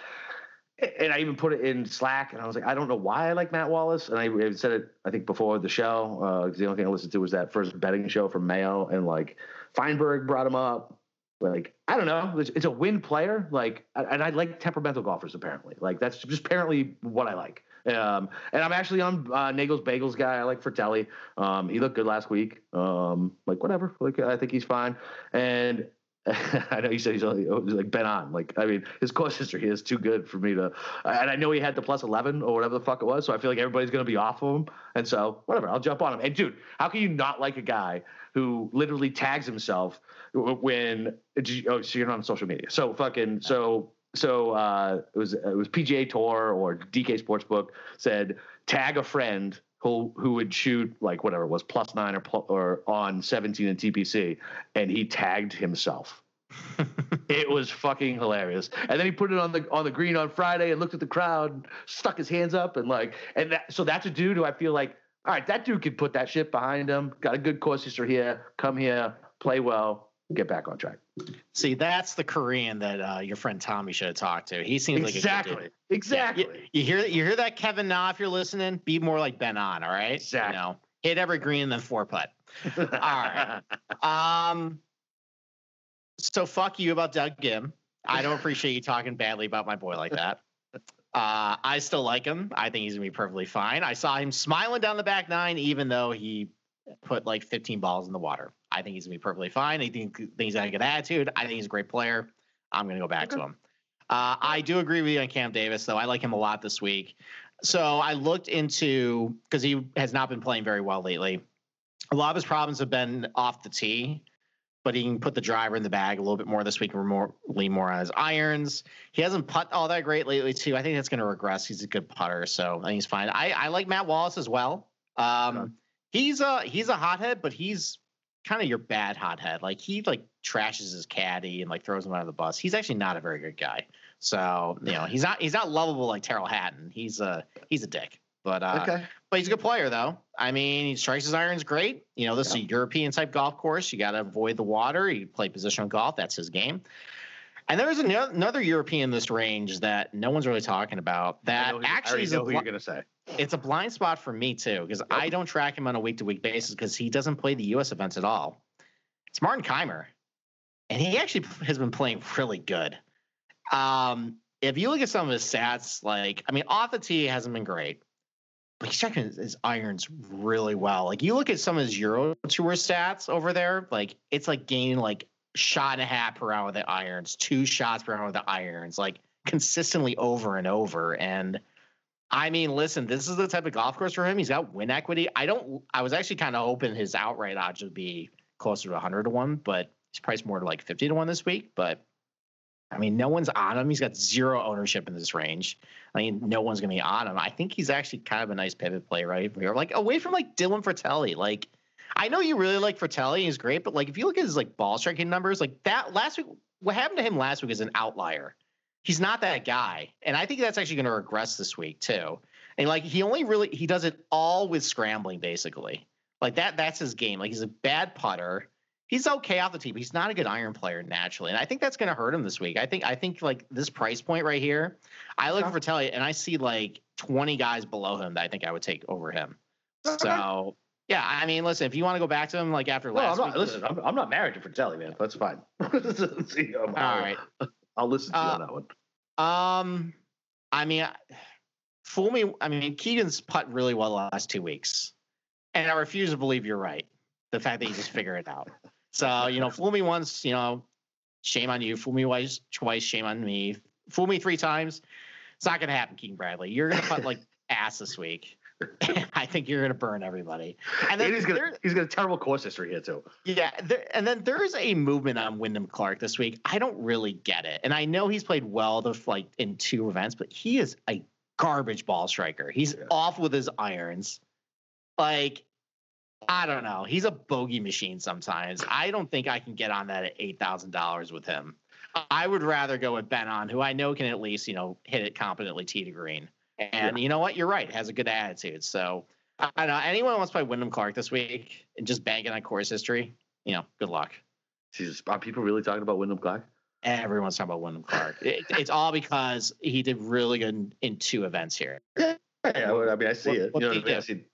Speaker 1: And I even put it in Slack, and I was like, I don't know why I like Matt Wallace. And I said it, I think, before the show. Uh, the only thing I listened to was that first betting show from Mayo, and like Feinberg brought him up. Like I don't know, it's, it's a win player. Like, and I like temperamental golfers. Apparently, like that's just apparently what I like. Um, and I'm actually on uh, Nagel's Bagels guy. I like Frittelli. Um, he looked good last week. Um, like whatever. Like I think he's fine. And I know you said he's only oh, like Ben An. Like I mean, his course history is too good for me to. And I know he had the plus eleven or whatever the fuck it was. So I feel like everybody's gonna be off of him. And so whatever, I'll jump on him. And dude, how can you not like a guy who literally tags himself when? Oh, so you're not on social media. So fucking so so uh, it was it was PGA Tour or DK Sportsbook said tag a friend who who would shoot like whatever it was plus nine or or on 17 in TPC, and he tagged himself. it was fucking hilarious. And then he put it on the on the green on Friday and looked at the crowd, stuck his hands up, and like and that. So that's a dude who I feel like, all right, that dude could put that shit behind him. Got a good course history here. Come here, play well, get back on track.
Speaker 2: See, that's the Korean that uh, your friend Tommy should have talked to. He seems
Speaker 1: exactly.
Speaker 2: like
Speaker 1: exactly,
Speaker 2: exactly. Yeah, you, you, hear you hear that Kevin Na if you're listening. Be more like Ben An. all right?
Speaker 1: Exactly. You know,
Speaker 2: hit every green and then four putt. all right. Um. So fuck you about Doug Ghim. I don't appreciate you talking badly about my boy like that. Uh, I still like him. I think he's gonna be perfectly fine. I saw him smiling down the back nine, even though he put like 15 balls in the water. I think he's gonna be perfectly fine. I think, think he's got a good attitude. I think he's a great player. I'm gonna go back okay. to him. Uh, I do agree with you on Cam Davis, though. I like him a lot this week. So I looked into because he has not been playing very well lately. A lot of his problems have been off the tee, but he can put the driver in the bag a little bit more this week and more lean more on his irons. He hasn't putt all that great lately too. I think that's going to regress. He's a good putter, so I think he's fine. I, I like Matt Wallace as well. Um, okay he's a he's a hothead, but he's kind of your bad hothead. Like he like trashes his caddy and like throws him under the bus. He's actually not a very good guy. So you know he's not he's not lovable like Tyrrell Hatton. He's a he's a dick. But uh, okay. but he's a good player though. I mean, he strikes his irons great. You know, this yeah. is a European type golf course. You got to avoid the water. You play positional golf. That's his game. And there's another European in this range that no one's really talking about. That actually is
Speaker 1: know who you're gonna say.
Speaker 2: It's a blind spot for me too because. I don't track him on a week to week basis because he doesn't play the U.S. events at all. It's Martin Kaymer, and he actually has been playing really good. Um, if you look at some of his stats, like I mean, off the tee hasn't been great, but he's checking his irons really well. Like you look at some of his Euro Tour stats over there, like it's like gaining like shot and a half per hour with the irons, two shots per hour with the irons, like consistently over and over. And I mean, listen, this is the type of golf course for him. He's got win equity. I don't. I was actually kind of hoping his outright odds would be closer to 100 to one, but he's priced more to like 50 to one this week. But I mean, no one's on him. He's got zero ownership in this range. I mean, no one's going to be on him. I think he's actually kind of a nice pivot play right here, like away from like Dylan Frittelli. Like I know you really like Frittelli, he's great, but like if you look at his like ball striking numbers, like that last week, what happened to him last week is an outlier. He's not that guy, and I think that's actually going to regress this week too. And like he only really he does it all with scrambling basically. Like that that's his game. Like he's a bad putter. He's okay off the tee, but he's not a good iron player naturally, and I think that's going to hurt him this week. I think I think like this price point right here, I look Frittelli and I see like 20 guys below him that I think I would take over him. So yeah, I mean, listen, if you want to go back to him like after
Speaker 1: well,
Speaker 2: last
Speaker 1: I'm not,
Speaker 2: week,
Speaker 1: listen, I'm, I'm, not married to Frittelli, man. That's fine.
Speaker 2: See, All right,
Speaker 1: I'll listen to uh, you on that one.
Speaker 2: Um, I mean, fool me. I mean, Keegan's putt really well the last two weeks, and I refuse to believe you're right. The fact that you just figure it out. So you know, fool me once, you know, shame on you. Fool me twice, twice, shame on me. Fool me three times. It's not going to happen, Keegan Bradley. You're going to putt like ass this week. I think you're going to burn everybody.
Speaker 1: And then he's got he's got a terrible course history here too.
Speaker 2: Yeah, there, and then there is a movement on Wyndham Clark this week. I don't really get it, and I know he's played well the like in two events, but he is a garbage ball striker. He's yeah. off with his irons. Like, I don't know. He's a bogey machine sometimes. I don't think I can get on that at eight thousand dollars with him. I would rather go with Ben An, who I know can at least you know hit it competently tee to green. And yeah. you know what? You're right. Has a good attitude. So I don't know. Anyone wants to play Wyndham Clark this week and just bank it on course history, you know, good luck.
Speaker 1: Jeez, are people really talking about Wyndham Clark?
Speaker 2: Everyone's talking about Wyndham Clark. it, it's all because he did really good in, in two events here.
Speaker 1: Yeah, yeah I mean, I see what, it. What you know what I mean? I see,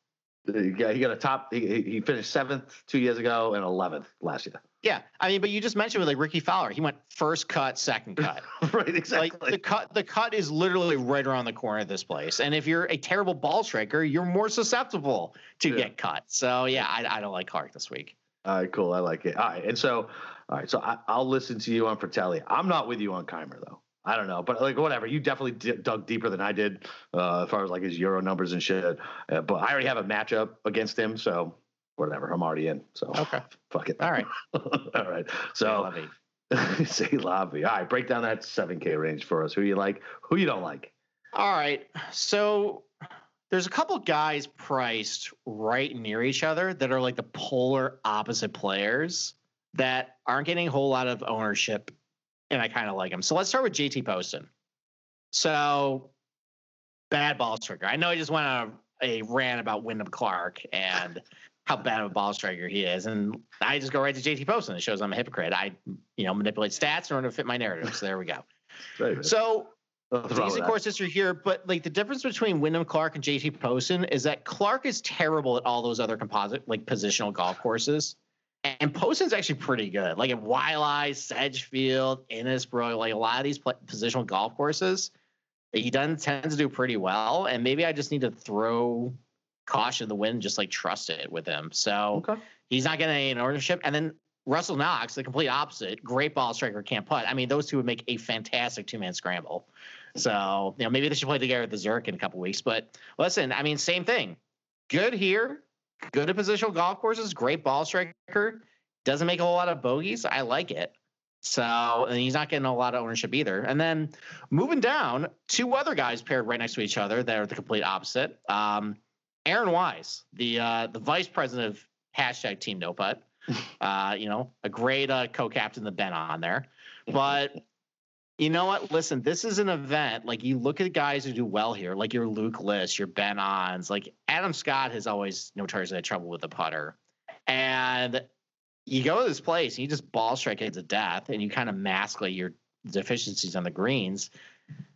Speaker 1: he got, he got a top. He, he finished seventh two years ago and eleventh last year.
Speaker 2: Yeah, I mean, but you just mentioned with like Rickie Fowler, he went first cut, second cut.
Speaker 1: right, exactly.
Speaker 2: Like the cut, the cut is literally right around the corner of this place. And if you're a terrible ball striker, you're more susceptible to yeah. get cut. So yeah, I, I don't like Clark this week.
Speaker 1: All right, cool. I like it. All right, and so, all right, so I, will listen to you on Frittelli. I'm not with you on Kaymer though. I don't know, but like whatever. You definitely d- dug deeper than I did uh, as far as like his Euro numbers and shit. Uh, but I already have a matchup against him, so whatever. I'm already in. So
Speaker 2: okay,
Speaker 1: fuck it.
Speaker 2: All right,
Speaker 1: all right. So say Lavi. All right, break down that 7K range for us. Who you like? Who you don't like?
Speaker 2: All right. So there's a couple guys priced right near each other that are like the polar opposite players that aren't getting a whole lot of ownership, and I kind of like them. So let's start with JT Poston. So bad ball striker. I know I just went on a, a rant about Wyndham Clark and how bad of a ball striker he is. And I just go right to JT Poston. It shows I'm a hypocrite. I, you know, manipulate stats in order to fit my narrative. So there we go. so decent course history here, but like the difference between Wyndham Clark and JT Poston is that Clark is terrible at all those other composite, like positional golf courses. And Poston's actually pretty good. Like at Waialae, Sedgefield, Innisbrook, like a lot of these positional golf courses, he doesn't tend to do pretty well. And maybe I just need to throw caution the wind, just like trust it with him. So okay. he's not getting any ownership. And then Russell Knox, the complete opposite, great ball striker, can't putt. I mean, those two would make a fantastic two man scramble. So, you know, maybe they should play together at the Zurich in a couple weeks. But listen, I mean, same thing. Good here, good at positional golf courses, great ball striker. Doesn't make a whole lot of bogeys. I like it. So, and he's not getting a lot of ownership either. And then moving down, two other guys paired right next to each other. They're the complete opposite. Um, Aaron Wise, the uh, the vice president of hashtag Team No Putt, uh, you know, a great uh, co-captain, the Ben An there, but You know what? Listen, this is an event. Like you look at guys who do well here, like your Luke List, your Ben Ans. Like Adam Scott has always notoriously had trouble with the putter, and you go to this place, and you just ball strike it to death, and you kind of mask like your deficiencies on the greens.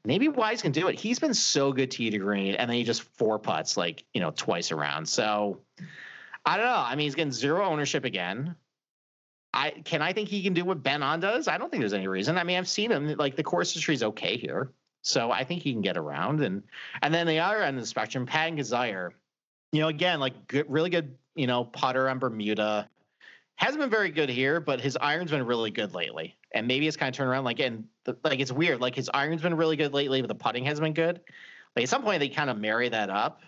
Speaker 2: Maybe Wise can do it. He's been so good tee to green, and then he just four putts like you know twice around. So I don't know. I mean, he's getting zero ownership again. I can I think he can do what Ben An does. I don't think there's any reason. I mean, I've seen him like the course history is okay here, so I think he can get around. And and then the other end of the spectrum, Patton Kizzire, you know, again like good, really good, you know, putter on Bermuda. Hasn't been very good here, but his iron's been really good lately. And maybe it's kind of turned around. Like, and the, like it's weird. Like his iron's been really good lately, but the putting has been good. Like at some point they kind of marry that up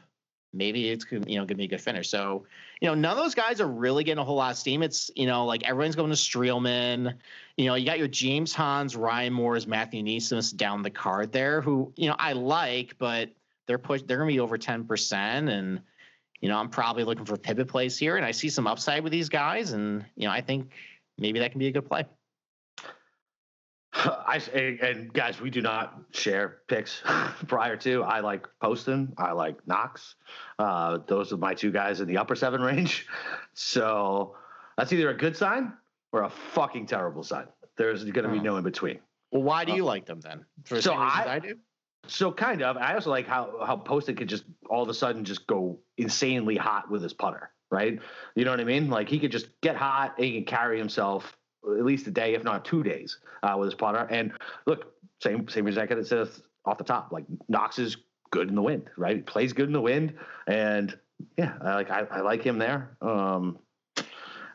Speaker 2: maybe it's you know to be a good finish. So you know none of those guys are really getting a whole lot of steam. It's you know like everyone's going to Streelman. You know you got your James Hahns, Ryan Moores, Matthew NeSmiths down the card there, who you know I like, but they're push they're going to be over ten percent, and you know I'm probably looking for pivot plays here, and I see some upside with these guys, and you know I think maybe that can be a good play.
Speaker 1: I and guys, we do not share picks prior to. I like Poston. I like Knox. Uh, those are my two guys in the upper seven range. So that's either a good sign or a fucking terrible sign. There's going to be no in between.
Speaker 2: Well, why do you uh, like them then?
Speaker 1: For so I, I do. So kind of. I also like how how Poston could just all of a sudden just go insanely hot with his putter. Right. You know what I mean? Like he could just get hot and he can carry himself at least a day, if not two days, uh, with his putter. And look, same same could have said off the top. Like Knox is good in the wind, right? He plays good in the wind, and yeah, I like I, I like him there. Um,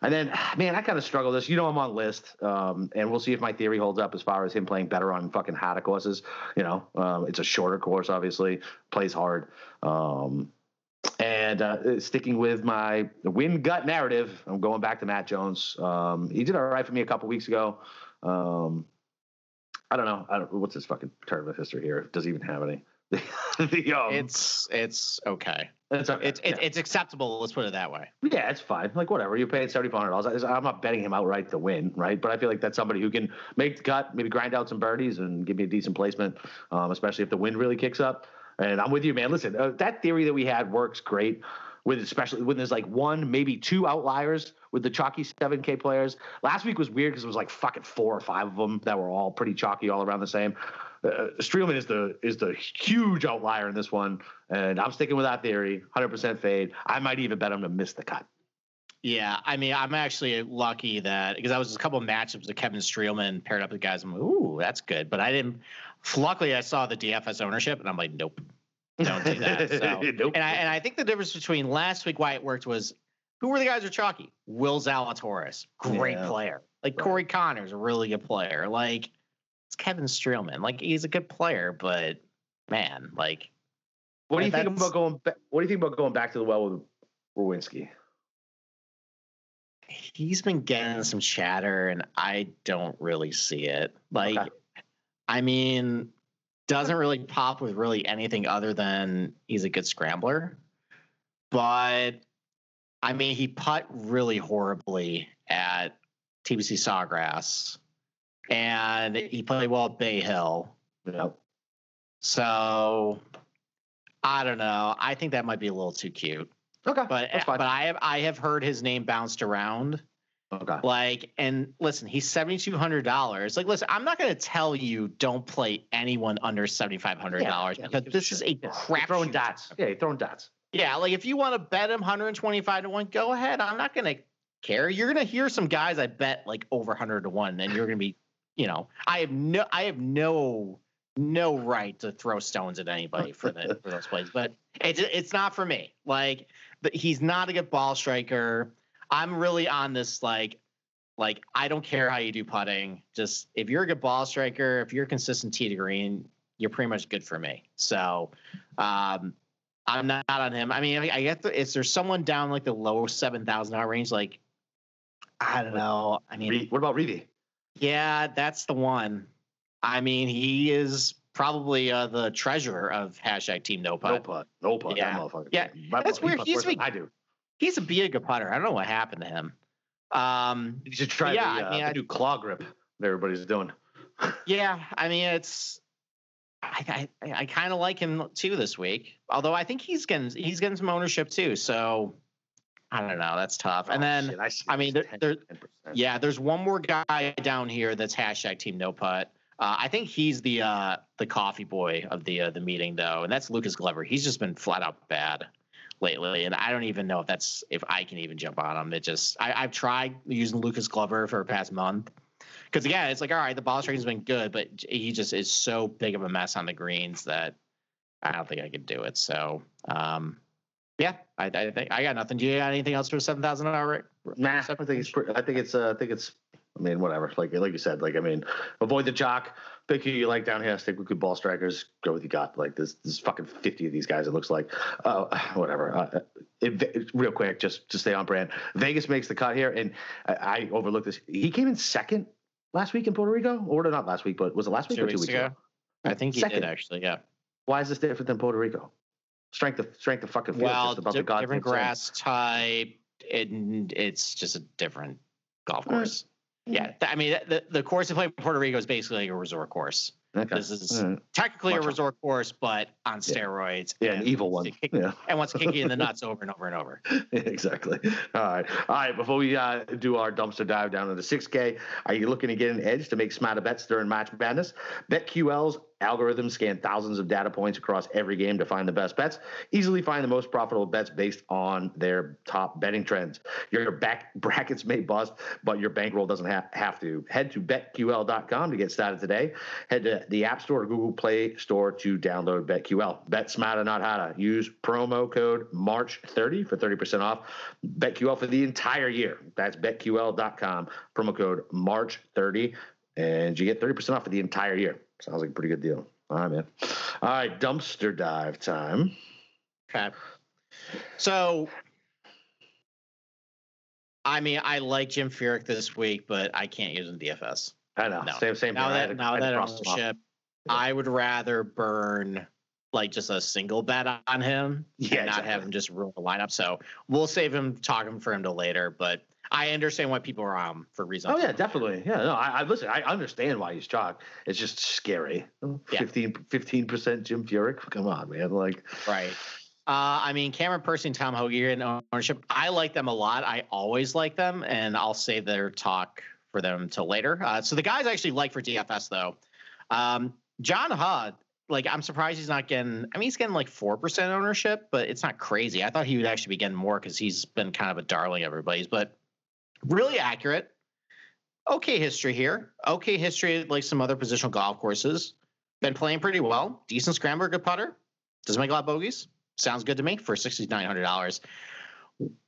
Speaker 1: and then, man, I kind of struggle this. You know, I'm on list, um, and we'll see if my theory holds up as far as him playing better on fucking harder courses. You know, um, it's a shorter course, obviously, plays hard. Um, and uh, sticking with my wind gut narrative, I'm going back to Matt Jones. Um, he did all right for me a couple weeks ago. Um, I don't know. I don't, what's his fucking tournament history here? Does he even have any?
Speaker 2: the, um, it's it's okay. It's okay. It's, yeah. it's acceptable. Let's put it that way.
Speaker 1: Yeah, it's fine. Like whatever. You're paying seventy five hundred dollars. I'm not betting him outright to win, right? But I feel like that's somebody who can make the cut, maybe grind out some birdies, and give me a decent placement, um, especially if the wind really kicks up. And I'm with you, man. Listen, uh, that theory that we had works great with especially when there's like one, maybe two outliers with the chalky 7K players. Last week was weird because it was like fucking four or five of them that were all pretty chalky, all around the same. Uh, Streelman is the is the huge outlier in this one, and I'm sticking with that theory. 100% fade. I might even bet him to miss the cut.
Speaker 2: Yeah, I mean, I'm actually lucky that because I was a couple of matchups with Kevin Streelman paired up with guys. I'm like, ooh, that's good. But I didn't. Luckily, I saw the DFS ownership, and I'm like, nope, don't do that. So, nope. and I and I think the difference between last week why it worked was who were the guys who are chalky? Will Zalatoris, great yeah. player. Like right. Corey Conners, a really good player. Like it's Kevin Streelman. Like he's a good player, but man, like.
Speaker 1: What do you think about going? Back, what do you think about going back to the well with Rowinski?
Speaker 2: he's been getting some chatter and I don't really see it. Like, okay. I mean, doesn't really pop with really anything other than he's a good scrambler. But I mean, he put really horribly at TPC Sawgrass and he played well at Bay Hill.
Speaker 1: Yep.
Speaker 2: So I don't know. I think that might be a little too cute.
Speaker 1: Okay,
Speaker 2: but but I have I have heard his name bounced around.
Speaker 1: Okay.
Speaker 2: Like, and listen, he's seventy two hundred dollars. Like, listen, I'm not going to tell you don't play anyone under seventy five hundred dollars yeah, because this is a yeah. crap
Speaker 1: throwing dots. Yeah, you're throwing dots.
Speaker 2: Yeah, like if you want to bet him 125 to one, go ahead. I'm not going to care. You're going to hear some guys I bet like over 100 to one, and you're going to be, you know, I have no, I have no no right to throw stones at anybody for the for those plays, but it's it's not for me. Like, he's not a good ball striker. I'm really on this like like I don't care how you do putting. Just if you're a good ball striker, if you're consistent tee to green, you're pretty much good for me. So um, I'm not on him. I mean, I, I get the, is there someone down like the low seven thousand dollar range? Like I don't know. I mean,
Speaker 1: what about Reavie?
Speaker 2: Yeah, that's the one. I mean, he is probably uh, the treasurer of hashtag Team No Putt.
Speaker 1: No Putt. No Putt.
Speaker 2: Yeah. That yeah. My, that's weird. He's a, I do. He's a be a good putter. I don't know what happened to him. Um,
Speaker 1: you should try yeah, the, uh, I mean, the new claw grip that everybody's doing.
Speaker 2: Yeah, I mean it's. I I, I kind of like him too this week. Although I think he's getting he's getting some ownership too. So I don't know. That's tough. And
Speaker 1: Oh,
Speaker 2: then
Speaker 1: shit, I,
Speaker 2: I mean,
Speaker 1: this
Speaker 2: there-
Speaker 1: 10%.
Speaker 2: yeah, there's one more guy down here that's hashtag Team No Putt. Uh, I think he's the uh, the coffee boy of the uh, the meeting though, and that's Lucas Glover. He's just been flat out bad lately, and I don't even know if that's if I can even jump on him. It just I, I've tried using Lucas Glover for the past month because again, it's like all right, the ball striking has been good, but he just is so big of a mess on the greens that I don't think I could do it. So um, yeah, I, I think I got nothing. Do you got anything else for seven thousand hour?
Speaker 1: Nah, I think it's. pre- I think it's. Uh, I think it's. I mean, whatever. Like, like you said. Like, I mean, avoid the jock. Pick who you like down here. Stick with good ball strikers. Go with you got. Like, there's, there's fucking fifty of these guys. It looks like. Uh, whatever. Uh, it, it- real quick, just to stay on brand. Vegas makes the cut here, and I, I overlooked this. He came in second last week in Puerto Rico, or not last week, but was it last week
Speaker 2: Two
Speaker 1: or two
Speaker 2: weeks
Speaker 1: weeks
Speaker 2: ago?
Speaker 1: ago?
Speaker 2: I think he
Speaker 1: Second.
Speaker 2: did actually. Yeah.
Speaker 1: Why is this different than Puerto Rico? Strength of strength of fucking field.
Speaker 2: Well,
Speaker 1: just about
Speaker 2: di-
Speaker 1: the goddamn
Speaker 2: different
Speaker 1: same.
Speaker 2: grass type. It, it's just a different golf course. Yeah, th- I mean the the course they play in Puerto Rico is basically like a resort course.
Speaker 1: Okay.
Speaker 2: This is
Speaker 1: right.
Speaker 2: technically
Speaker 1: Much-
Speaker 2: a resort course, but on steroids.
Speaker 1: Yeah, an
Speaker 2: and
Speaker 1: evil one.
Speaker 2: kick-
Speaker 1: Yeah.
Speaker 2: And wants to kick you in the nuts over and over and over.
Speaker 1: exactly. All right. All right. Before we uh, do our dumpster dive down into 6K, are you looking to get an edge to make smarter bets during March Madness? BetQL's algorithms scan thousands of data points across every game to find the best bets. Easily find the most profitable bets based on their top betting trends. Your back brackets may bust, but your bankroll doesn't ha- have to. Head to betql.com to get started today. Head to the App Store or Google Play Store to download BetQL. Bet smarter, not harder. Use promo code March30 for 30% off. BetQL for the entire year. That's betql.com. Promo code March30, and you get 30% off for the entire year. Sounds like a pretty good deal. All right, man. All right, dumpster dive time.
Speaker 2: Okay. So, I mean, I like Jim Furyk this week, but I can't use him in DFS.
Speaker 1: I know.
Speaker 2: No.
Speaker 1: Same, same
Speaker 2: Now that
Speaker 1: to-
Speaker 2: now
Speaker 1: I had to
Speaker 2: that
Speaker 1: cross them off.
Speaker 2: ownership,
Speaker 1: Yeah.
Speaker 2: I would rather burn like just a single bet on him
Speaker 1: Yeah,
Speaker 2: and not have him just ruin the lineup. So we'll save him talking for him to later. But I understand why people are on him for reasons.
Speaker 1: Oh yeah, definitely. Yeah, no, I, I listen. I understand why he's chalk. It's just scary.
Speaker 2: Yeah.
Speaker 1: 15 percent Jim Furyk. Come on, man. Like,
Speaker 2: Right. Uh, I mean, Cameron Percy and Tom Hoge in ownership. I like them a lot. I always like them, and I'll save their talk for them till later. Uh, so the guys I actually like for DFS though, um, John Huh. Like I'm surprised he's not getting. I mean, he's getting like four percent ownership, but it's not crazy. I thought he would actually be getting more because he's been kind of a darling of everybody's. But really accurate. Okay history here. Okay history like some other positional golf courses. Been playing pretty well. Decent scrambler, good putter. Doesn't make a lot of bogeys. Sounds good to me for sixty nine hundred dollars.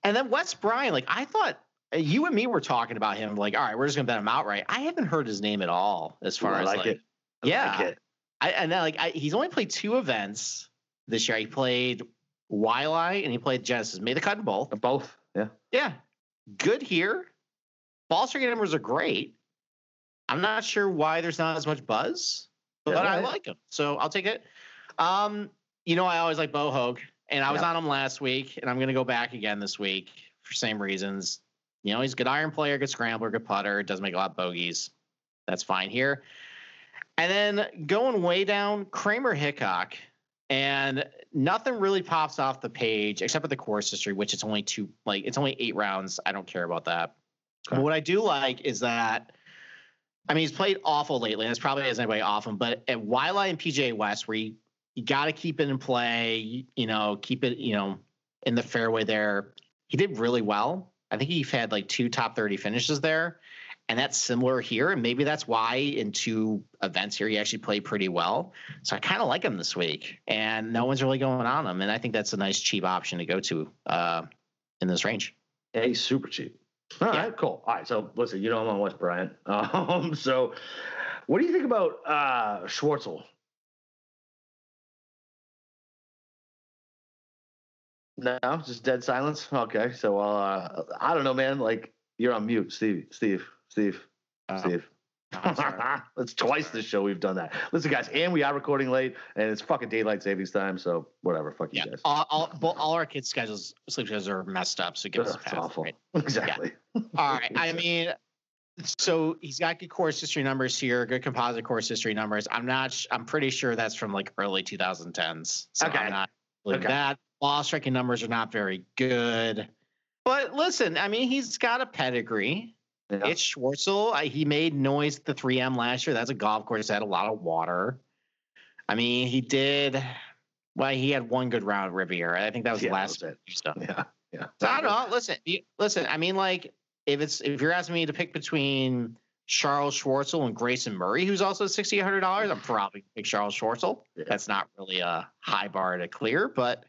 Speaker 2: And then Wes Bryan, like I thought uh, you and me were talking about him, like, all right, we're just gonna bet him outright. I haven't heard his name at all as far
Speaker 1: I
Speaker 2: as
Speaker 1: like
Speaker 2: like,
Speaker 1: it. I
Speaker 2: yeah.
Speaker 1: like it.
Speaker 2: I and then like I, he's only played two events this year. He played Waialae and he played Genesis. Made the cut in both.
Speaker 1: Both. Yeah.
Speaker 2: Yeah, good here. Ball striking numbers are great. I'm not sure why there's not as much buzz, but
Speaker 1: Yeah,
Speaker 2: I
Speaker 1: right.
Speaker 2: like him, so I'll take it. Um, you know, I always like Bo Hoag, and I was
Speaker 1: Yeah.
Speaker 2: on him last week, and I'm going to go back again this week for same reasons. You know, he's a good iron player, good scrambler, good putter. Doesn't make a lot of bogeys. That's fine here. And then going way down, Kramer Hickok. And nothing really pops off the page except for the course history, which it's only two, like it's only eight rounds. I don't care about that.
Speaker 1: Okay.
Speaker 2: But what I do like is that, I mean, he's played awful lately, and it's probably as anybody off him. But at Waialae and PGA West, where you, you got to keep it in play, you, you know, keep it, you know, in the fairway there. He did really well. I think he had like two top 30 finishes there. And that's similar here. And maybe that's why in two events here, he actually played pretty well. So I kind of like him this week. And no one's really going on him. And I think that's a nice, cheap option to go to uh, in this range.
Speaker 1: He's super cheap. All right,
Speaker 2: Yeah.
Speaker 1: cool. All right, so listen, you know I'm on Wes Bryan. Um, so what do you think about uh Schwartzel? No, just dead silence. Okay, so uh, I don't know, man. Like you're on mute, Steve. Steve. Steve.
Speaker 2: Uh,
Speaker 1: Steve.
Speaker 2: I'm.
Speaker 1: It's twice the show we've done that. Listen, guys, and we are recording late, and it's fucking daylight savings time. So whatever, fuck you
Speaker 2: yeah.
Speaker 1: guys.
Speaker 2: All, all, all our kids' schedules, sleep schedules are messed up. So give us a pass.
Speaker 1: it's awful.
Speaker 2: right?
Speaker 1: Exactly.
Speaker 2: All right. I mean, so he's got good course history numbers here, good composite course history numbers. I'm not. sh- I'm pretty sure that's from like early 2010s. So
Speaker 1: Okay.
Speaker 2: I'm not believe
Speaker 1: Okay.
Speaker 2: that. Ball striking numbers are not very good. But listen, I mean, he's got a pedigree.
Speaker 1: Yeah.
Speaker 2: It's Schwartzel. I, he made noise at the 3M last year. That's a golf course that had a lot of water. I mean, he did. Well, he had one good round at Riviera. I think that was
Speaker 1: Yeah, that
Speaker 2: last
Speaker 1: was it.
Speaker 2: stuff.
Speaker 1: yeah, yeah.
Speaker 2: So I don't know. Listen, listen. I mean, like, if it's if you're asking me to pick between Charles Schwartzel and Grayson Murray, who's also sixty eight hundred dollars, I'm probably pick Charles Schwartzel.
Speaker 1: Yeah.
Speaker 2: That's not really a high bar to clear, but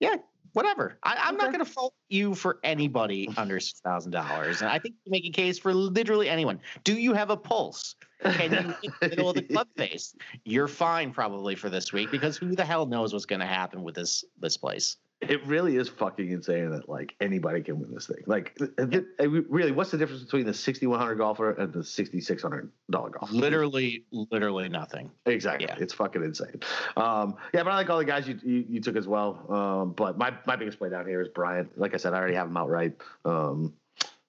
Speaker 2: yeah, whatever. I, I'm not going to fault you for anybody under six thousand dollars, and I think you make a case for literally anyone. Do you have a pulse? Can you hit the middle of the club face? You're fine probably for this week because who the hell knows what's going to happen with this this place.
Speaker 1: It really is fucking insane that like anybody can win this thing. Like, th- really, what's the difference between the sixty one hundred golfer and the sixty six hundred dollar golfer?
Speaker 2: Literally, literally nothing.
Speaker 1: Exactly.
Speaker 2: Yeah.
Speaker 1: It's fucking insane. Um, yeah, but I like all the guys you you, you took as well. Um, but my, my biggest play down here is Bryan. Like I said, I already have him outright. Um,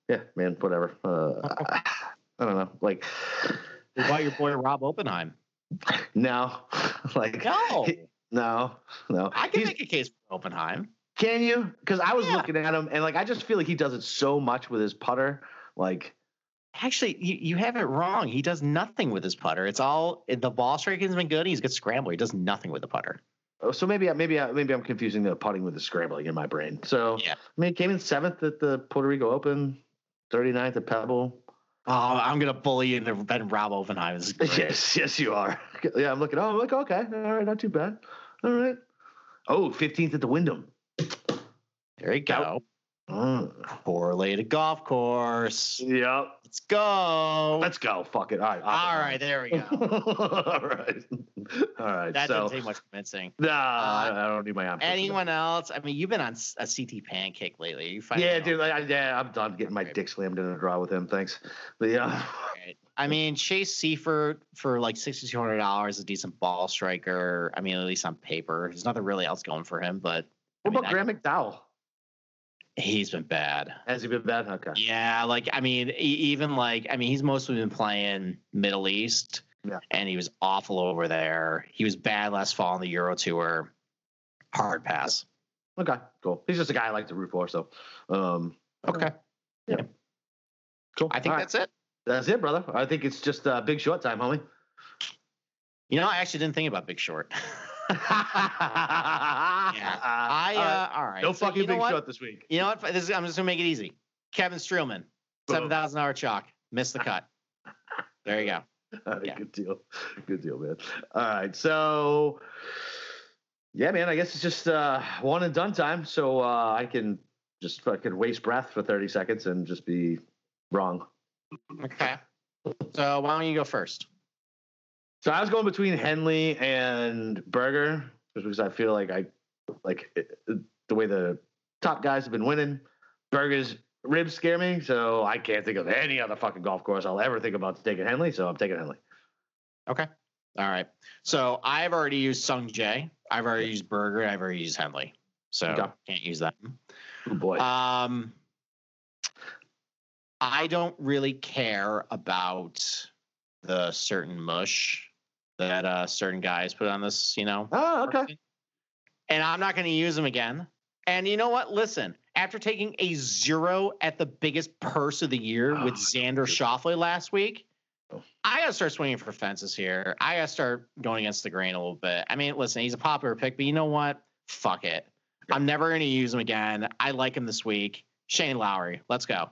Speaker 1: yeah, man, whatever. Uh, I don't know. Like,
Speaker 2: What about your boy Rob Oppenheim?
Speaker 1: no, like
Speaker 2: No,
Speaker 1: no, no.
Speaker 2: I can
Speaker 1: He's-
Speaker 2: make a case for Oppenheim.
Speaker 1: Can you? Because I was
Speaker 2: Yeah.
Speaker 1: looking at him and like I just feel like he does it so much with his putter. Like,
Speaker 2: Actually, you, you have it wrong. He does nothing with his putter. It's all the ball striking's been good. He's a good scrambler. He does nothing with the putter.
Speaker 1: oh, so maybe I- maybe I, maybe I'm confusing the putting with the scrambling in my brain. So
Speaker 2: Yeah.
Speaker 1: I mean, he came in seventh at the Puerto Rico Open, 39th at Pebble.
Speaker 2: Oh, I'm gonna bully you into betting Rob Oppenheim.
Speaker 1: Yes, yes, you are. Yeah, I'm looking. Oh, I'm like, okay, all right, not too bad. All right. Oh, 15th at the Wyndham.
Speaker 2: There you go.
Speaker 1: Mm.
Speaker 2: Correlated golf course.
Speaker 1: Yep.
Speaker 2: Let's go.
Speaker 1: Let's go. Fuck it. All right.
Speaker 2: all right, there we go.
Speaker 1: all right. All right.
Speaker 2: That
Speaker 1: so,
Speaker 2: didn't take much convincing.
Speaker 1: nah, I don't need my.
Speaker 2: Anyone else? I mean, you've been on a CT pancake lately. You find
Speaker 1: Yeah, dude. Like, I, yeah, I'm done getting my
Speaker 2: Right.
Speaker 1: dick slammed in a draw with him. Thanks. But yeah.
Speaker 2: Right. I mean, Chase Seiffert for like sixty two hundred dollars, a decent ball striker. I mean, at least on paper, there's nothing really else going for him. But I
Speaker 1: What
Speaker 2: mean,
Speaker 1: about
Speaker 2: I-
Speaker 1: Graham McDowell?
Speaker 2: he's been bad.
Speaker 1: Has he been bad? Okay.
Speaker 2: Yeah, like I mean, even like I mean, he's mostly been playing Middle East.
Speaker 1: Yeah.
Speaker 2: And he was awful over there. He was bad last fall on the Euro Tour. Hard pass.
Speaker 1: Okay. Cool. He's just a guy I like to root for. So, um,
Speaker 2: Okay.
Speaker 1: cool.
Speaker 2: I think
Speaker 1: All right.
Speaker 2: that's it.
Speaker 1: That's it, brother. I think it's just uh, big short time, homie.
Speaker 2: You know, I actually didn't think about Big Short.
Speaker 1: yeah.
Speaker 2: I uh, all right.
Speaker 1: no
Speaker 2: so
Speaker 1: fucking
Speaker 2: you know
Speaker 1: big
Speaker 2: what?
Speaker 1: short this week.
Speaker 2: You know what? This is, I'm just gonna make it easy. Kevin Streelman, seven thousand hour chalk, missed the cut. There you go.
Speaker 1: Right,
Speaker 2: Yeah.
Speaker 1: Good deal. Good deal, man. All right. So, yeah, man, I guess it's just uh, one and done time. So uh, I can just fucking waste breath for 30 seconds and just be wrong.
Speaker 2: Okay. So why don't you go first?
Speaker 1: So I was going between Henley and Berger just because I feel like I like it, the way the top guys have been winning. Berger's ribs scare me, so I can't think of any other fucking golf course I'll ever think about taking Henley. So I'm taking Henley.
Speaker 2: Okay. All right. So I've already used Sung Jae. I've already used Berger. I've already used Henley. So
Speaker 1: Okay.
Speaker 2: can't use that.
Speaker 1: Oh boy.
Speaker 2: Um, I don't really care about the certain mush that uh, certain guys put on this. You know.
Speaker 1: oh, okay.
Speaker 2: and I'm not going to use them again. And you know what? Listen, after taking a zero at the biggest purse of the year
Speaker 1: Oh,
Speaker 2: with Xander Schauffele last week,
Speaker 1: Oh.
Speaker 2: I got to start swinging for fences here. I got to start going against the grain a little bit. I mean, listen, he's a popular pick, but you know what? Fuck it. I'm never going to use him again. I like him this week. Shane Lowry, let's go.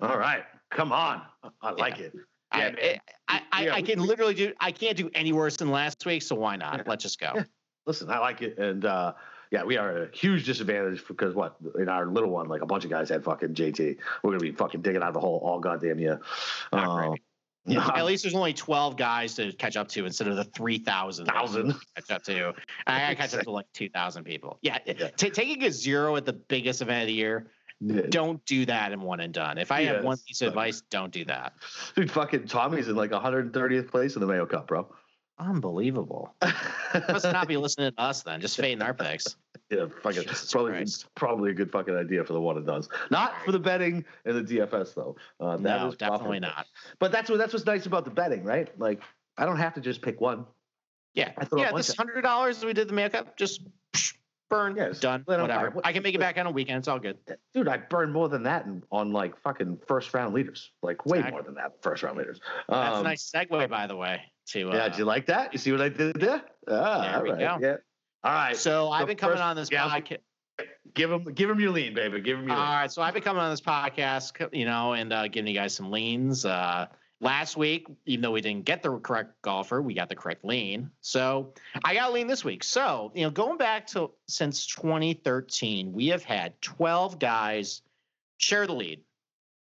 Speaker 1: All right. Come on. I like it.
Speaker 2: I,
Speaker 1: Yeah.
Speaker 2: I, I,
Speaker 1: Yeah,
Speaker 2: I
Speaker 1: we-
Speaker 2: can literally do. I can't do any worse than last week, so why not?
Speaker 1: Yeah.
Speaker 2: Let's just go.
Speaker 1: Yeah. Listen, I like it. And uh, yeah, we are at a huge disadvantage because what? In our little one, like a bunch of guys had fucking JT. We're going to be fucking digging out of the hole all goddamn year. Uh,
Speaker 2: great. At least there's only 12 guys to catch up to instead of the 3,000
Speaker 1: Thousand.
Speaker 2: catch up to. I catch up to like 2,000 people. Yeah,
Speaker 1: Yeah.
Speaker 2: ta- taking a zero at the biggest event of the year,
Speaker 1: Yeah.
Speaker 2: don't do that in one and done. If I have one piece of advice, don't do that.
Speaker 1: Dude, fucking Tommy's in like 130th place in the Mayo Cup, bro.
Speaker 2: Unbelievable. Must not be listening to us then. Just fading our picks.
Speaker 1: Yeah, fucking
Speaker 2: Jesus
Speaker 1: probably
Speaker 2: Christ.
Speaker 1: probably a good fucking idea for the one it does. Not for the betting and the DFS though. Uh, that
Speaker 2: no,
Speaker 1: is
Speaker 2: definitely not.
Speaker 1: But that's what that's what's nice about the betting, right? Like I don't have to just pick one.
Speaker 2: Yeah,
Speaker 1: I
Speaker 2: yeah. This hundred dollars we did the makeup, just psh, burn,
Speaker 1: Yes,
Speaker 2: done, whatever.
Speaker 1: buy.
Speaker 2: I can make it back on a weekend. It's all good.
Speaker 1: Dude, I burn more than that in, on like fucking first round leaders. Like way
Speaker 2: Exactly.
Speaker 1: more than that first round leaders.
Speaker 2: That's
Speaker 1: Um,
Speaker 2: a nice segue, by the way. To uh,
Speaker 1: Yeah, did you like that? You see what I did there? Ah,
Speaker 2: There
Speaker 1: all
Speaker 2: we
Speaker 1: right,
Speaker 2: go.
Speaker 1: Yeah. All right.
Speaker 2: so I've been coming
Speaker 1: first-
Speaker 2: on this
Speaker 1: yeah,
Speaker 2: podcast.
Speaker 1: give him give him your lean, baby. Give him your
Speaker 2: All
Speaker 1: lean.
Speaker 2: right, so I've been coming on this podcast, you know, and uh, giving you guys some leans. Uh, last week, even though we didn't get the correct golfer, we got the correct lean. So I got a lean this week. So you know, going back to since 2013, we have had 12 guys share the lead,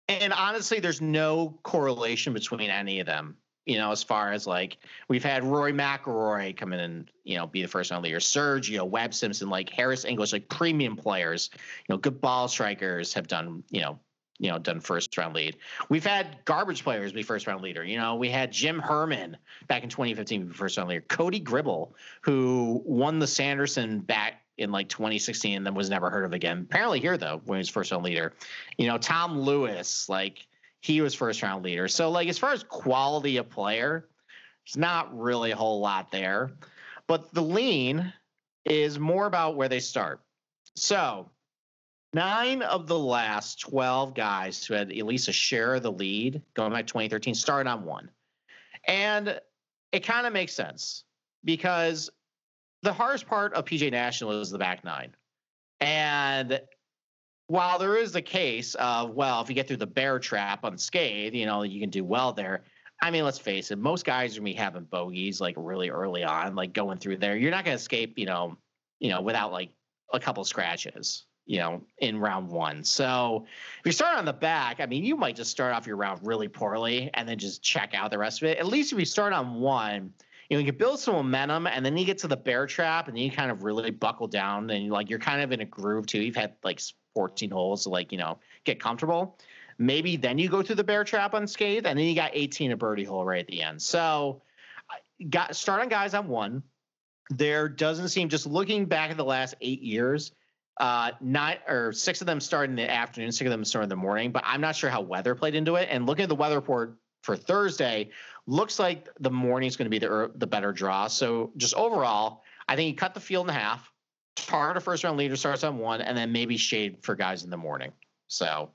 Speaker 2: and honestly, there's no correlation between any of them. You know, as far as like we've had Rory McIlroy come in and you know be the first round leader, Sergio Webb Simpson, like Harris English, like premium players you know, good ball strikers have done, you know, you know, done first round lead. We've had garbage players be first round leader. You know, we had Jim Herman back in 2015 be first round leader. Cody Gribble, who won the Sanderson back in like 2016 and then was never heard of again. Apparently here though, when he was first round leader. You know, Tom Lewis, like he was first round leader. So like as far as quality of player, it's not really a whole lot there. But the lean is more about where they start. So nine of the last 12 guys who had at least a share of the lead going back to 2013 started on one. And it kind of makes sense because the hardest part of PGA National is the back nine. And while there is the case of, well, if you get through the bear trap unscathed, you know, you can do well there. I mean, let's face it, most guys are be having bogeys like really early on, like going through there. You're not going to escape, you know, you know, without like a couple scratches, you know, in round one. So if you start on the back, I mean, you might just start off your round really poorly and then just check out the rest of it. At least if you start on one, you know, you can build some momentum and then you get to the bear trap and then you kind of really buckle down and like you're kind of in a groove too. You've had like 14 holes to like, you know, get comfortable. Maybe then you go through the bear trap unscathed and then you got 18 a birdie hole right at the end. So got start on guys on one. There doesn't seem just looking back at the last eight years, uh, nine or six of them start in the afternoon, six of them start in the morning, but I'm not sure how weather played into it. And looking at the weather report for Thursday, looks like the morning is going to be the the better draw. So just overall, I think you cut the field in half. Tar to first round leader starts on one, and then maybe shade for guys in the morning. So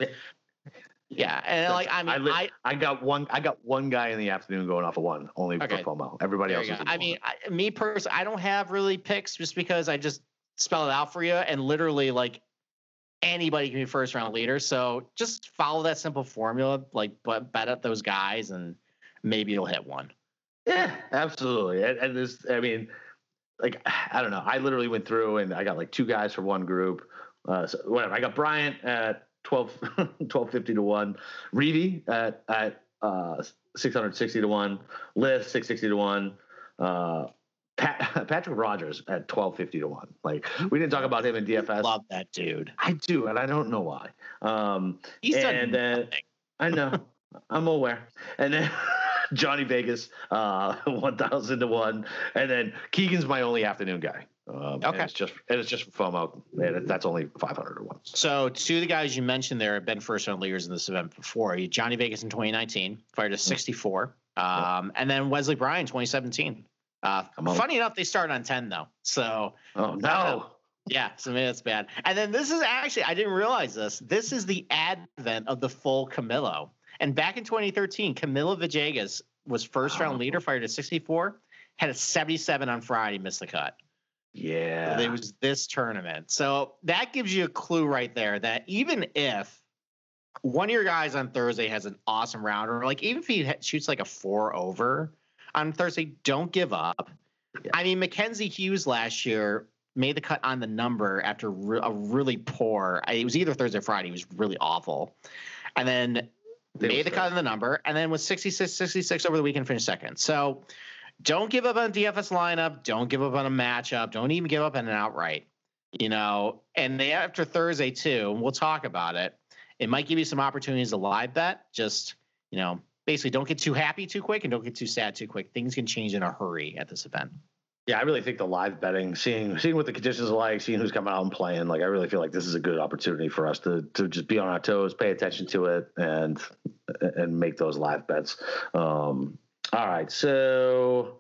Speaker 2: yeah, and like I mean,
Speaker 1: I, li-
Speaker 2: I
Speaker 1: I got one. I got one guy in the afternoon going off of one, only
Speaker 2: Okay.
Speaker 1: for FOMO. Everybody
Speaker 2: There
Speaker 1: else. is
Speaker 2: I mean, I, me personally, I don't have really picks just because I just spell it out for you, and literally like anybody can be first round leader. So just follow that simple formula, like but bet at those guys, and maybe you'll hit one.
Speaker 1: Yeah, absolutely. And, and this, I mean, like, I don't know. I literally went through and I got like two guys for one group. Uh, so whatever. I got Bryant at 12, 1250 to one, Reedy at, at, uh, 660 to one, List 660 to one, uh, Pat, Patrick Rogers at 1250 to one. Like, we didn't talk about him in DFS.
Speaker 2: Love that dude.
Speaker 1: I do, and I don't know why. Um,
Speaker 2: He's done
Speaker 1: And,
Speaker 2: nothing.
Speaker 1: I know. I'm aware. And then Johnny Vegas, uh, one thousand to one, and then Keegan's my only afternoon guy. Um, and
Speaker 2: Okay.
Speaker 1: it's just and it's just for FOMO, and that's only five hundred to one.
Speaker 2: So two of the guys you mentioned there have been first round leaders in this event before. Johnny Vegas in 2019 fired a 64, um, and then Wesley Bryan 2017. Uh, funny enough, they started on 10 though. So
Speaker 1: Oh no!
Speaker 2: Yeah, so maybe that's bad. And then this is actually, I didn't realize this. This is the advent of the full Camilo. And back in 2013, Camilo Villegas was first round
Speaker 1: Wow.
Speaker 2: leader, fired at 64, had a 77 on Friday, missed the cut.
Speaker 1: Yeah,
Speaker 2: It was this tournament. So that gives you a clue right there that even if one of your guys on Thursday has an awesome round, or like even if he shoots like a four over on Thursday, don't give up.
Speaker 1: Yeah.
Speaker 2: I mean, Mackenzie Hughes last year made the cut on the number after re- a really poor. It was either Thursday or Friday. It was really awful, and then
Speaker 1: They
Speaker 2: made the cut on the number, and then was 66, 66 over the weekend, finished second. So don't give up on DFS lineup. Don't give up on a matchup. Don't even give up on an outright. You know, and they after Thursday too, we'll talk about it. It might give you some opportunities to live bet. Just you know, basically don't get too happy too quick and don't get too sad too quick. Things can change in a hurry at this event.
Speaker 1: Yeah, I really think the live betting, seeing seeing what the conditions are like, seeing who's coming out and playing, like I really feel like this is a good opportunity for us to to just be on our toes, pay attention to it, and and make those live bets. Um, all right, so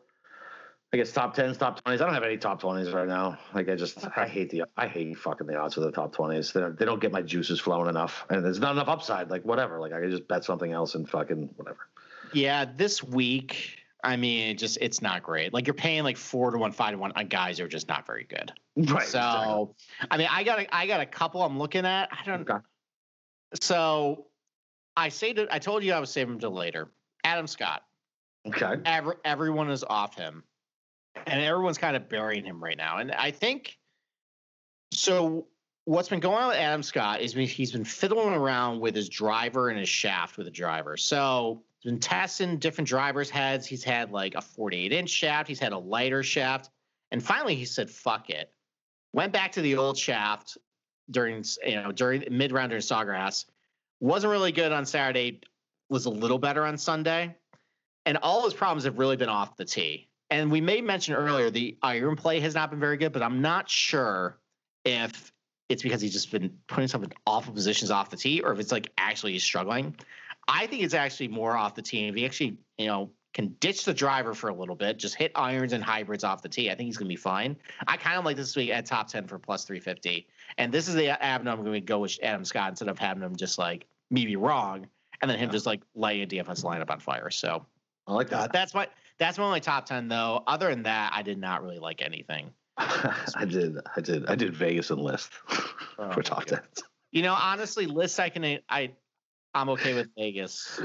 Speaker 1: I guess top tens, top twenties. I don't have any top twenties right now. Like I just I hate the I hate fucking the odds for the top twenties. They don't, they don't get my juices flowing enough, and there's not enough upside. Like whatever. Like I could just bet something else and fucking whatever.
Speaker 2: Yeah, this week I mean, it just it's not great. Like you're paying like four to one, five to one on guys who are just not very good.
Speaker 1: Right.
Speaker 2: So, exactly. I mean, I got a, I got a couple I'm looking at. I don't. Okay. So, I say that I told you I was saving him to later. Adam Scott.
Speaker 1: Okay.
Speaker 2: Every, everyone is off him, and everyone's kind of burying him right now. And I think so. What's been going on with Adam Scott is he's been fiddling around with his driver and his shaft with the driver. So he's been testing different drivers' heads. He's had like a 48 inch shaft. He's had a lighter shaft, and finally he said, "Fuck it." Went back to the old shaft during you know during mid round during Sawgrass. Wasn't really good on Saturday. Was a little better on Sunday, and all his problems have really been off the tee. And we may mention earlier the iron play has not been very good, but I'm not sure if it's because he's just been putting himself in awful positions off the tee, or if it's like actually he's struggling. I think it's actually more off the tee. If he actually, you know, can ditch the driver for a little bit, just hit irons and hybrids off the tee, I think he's going to be fine. I kind of like this week at top 10 for plus 350. And this is the avenue I'm going to go with Adam Scott instead of having him just like me be wrong and then him just like lay a DFS lineup on fire. So
Speaker 1: I like that. Uh,
Speaker 2: that's my that's my only top 10 though. Other than that, I did not really like anything.
Speaker 1: I did. I did. I did Vegas and list oh, for top 10.
Speaker 2: You know, honestly, list I can I I'm okay with Vegas.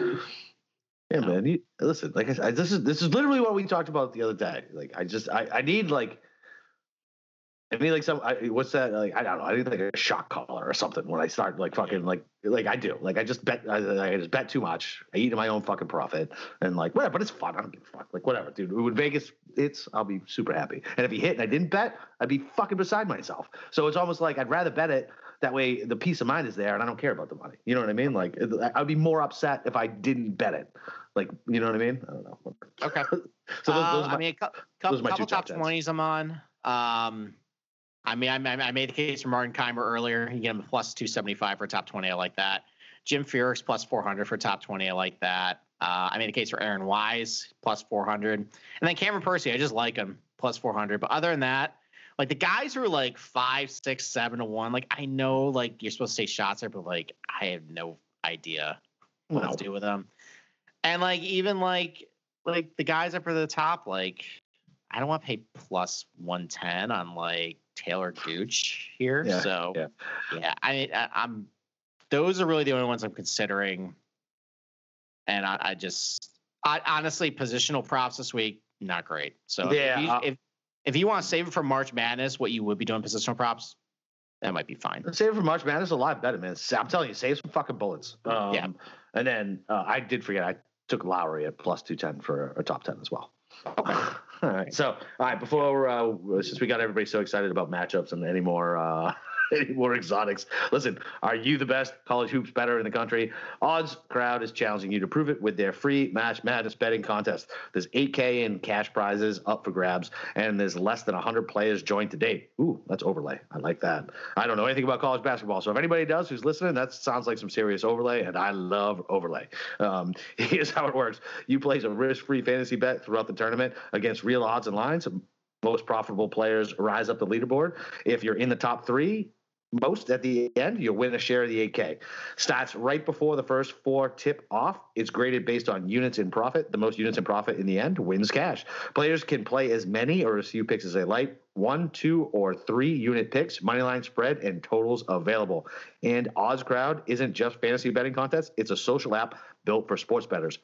Speaker 1: Yeah, no. man. You, listen, like I said, this is this is literally what we talked about the other day. Like, I just I, I need like I mean, like some I, what's that like I don't know I need like a shock collar or something when I start like fucking like like I do like I just bet I, I just bet too much I eat in my own fucking profit and like whatever but it's fun I don't give a fuck like whatever dude when Vegas hits I'll be super happy and if he hit and I didn't bet I'd be fucking beside myself so it's almost like I'd rather bet it that way, the peace of mind is there, and I don't care about the money. You know what I mean? Like, I'd be more upset if I didn't bet it. Like, you know what I mean? I don't know.
Speaker 2: Okay. so those, those uh, my, I mean, a couple, couple top twenties I'm on. Um, I mean, I, I made the case for Martin Kaymer earlier. You get him a plus 275 for top 20. I like that. Jim Furyk plus 400 for top 20. I like that. Uh, I made a case for Aaron Wise plus 400. And then Cameron Percy, I just like him plus 400. But other than that, like the guys who are like five, six, seven to one, like I know like you're supposed to take shots there, but like I have no idea what no. to do with them. And like even like like the guys up at the top, like I don't want to pay plus one ten on like Taylor Gooch here. Yeah, so yeah, yeah I mean I, am those are really the only ones I'm considering. And I, I just I honestly positional props this week, not great. So yeah, if, you, uh if if you want to save it for March Madness, what you would be doing positional props, that might be fine.
Speaker 1: Save it for March Madness a lot better, man. I'm telling you, save some fucking bullets. Um, yeah. And then uh, I did forget I took Lowry at plus two ten for a top ten as well. Okay. All right. So, all right. Before uh, since we got everybody so excited about matchups and any more uh, any more exotics. Listen, are you the best college hoops bettor in the country? Odds Crowd is challenging you to prove it with their free Match Madness betting contest. There's 8K in cash prizes up for grabs, and there's less than 100 players joined to date. Ooh, that's overlay. I like that. I don't know anything about college basketball, so if anybody does who's listening, that sounds like some serious overlay, and I love overlay. Um, here's how it works: you place a risk-free fantasy bet throughout the tournament against real odds and lines most profitable players rise up the leaderboard. If you're in the top three, most at the end, you'll win a share of the 8K. Starts right before the first four tip off. It's graded based on units in profit. The most units in profit in the end wins cash. Players can play as many or as few picks as they like. One, two, or three unit picks, moneyline spread, and totals available. And Odds Crowd isn't just fantasy betting contests, it's a social app built for sports bettors.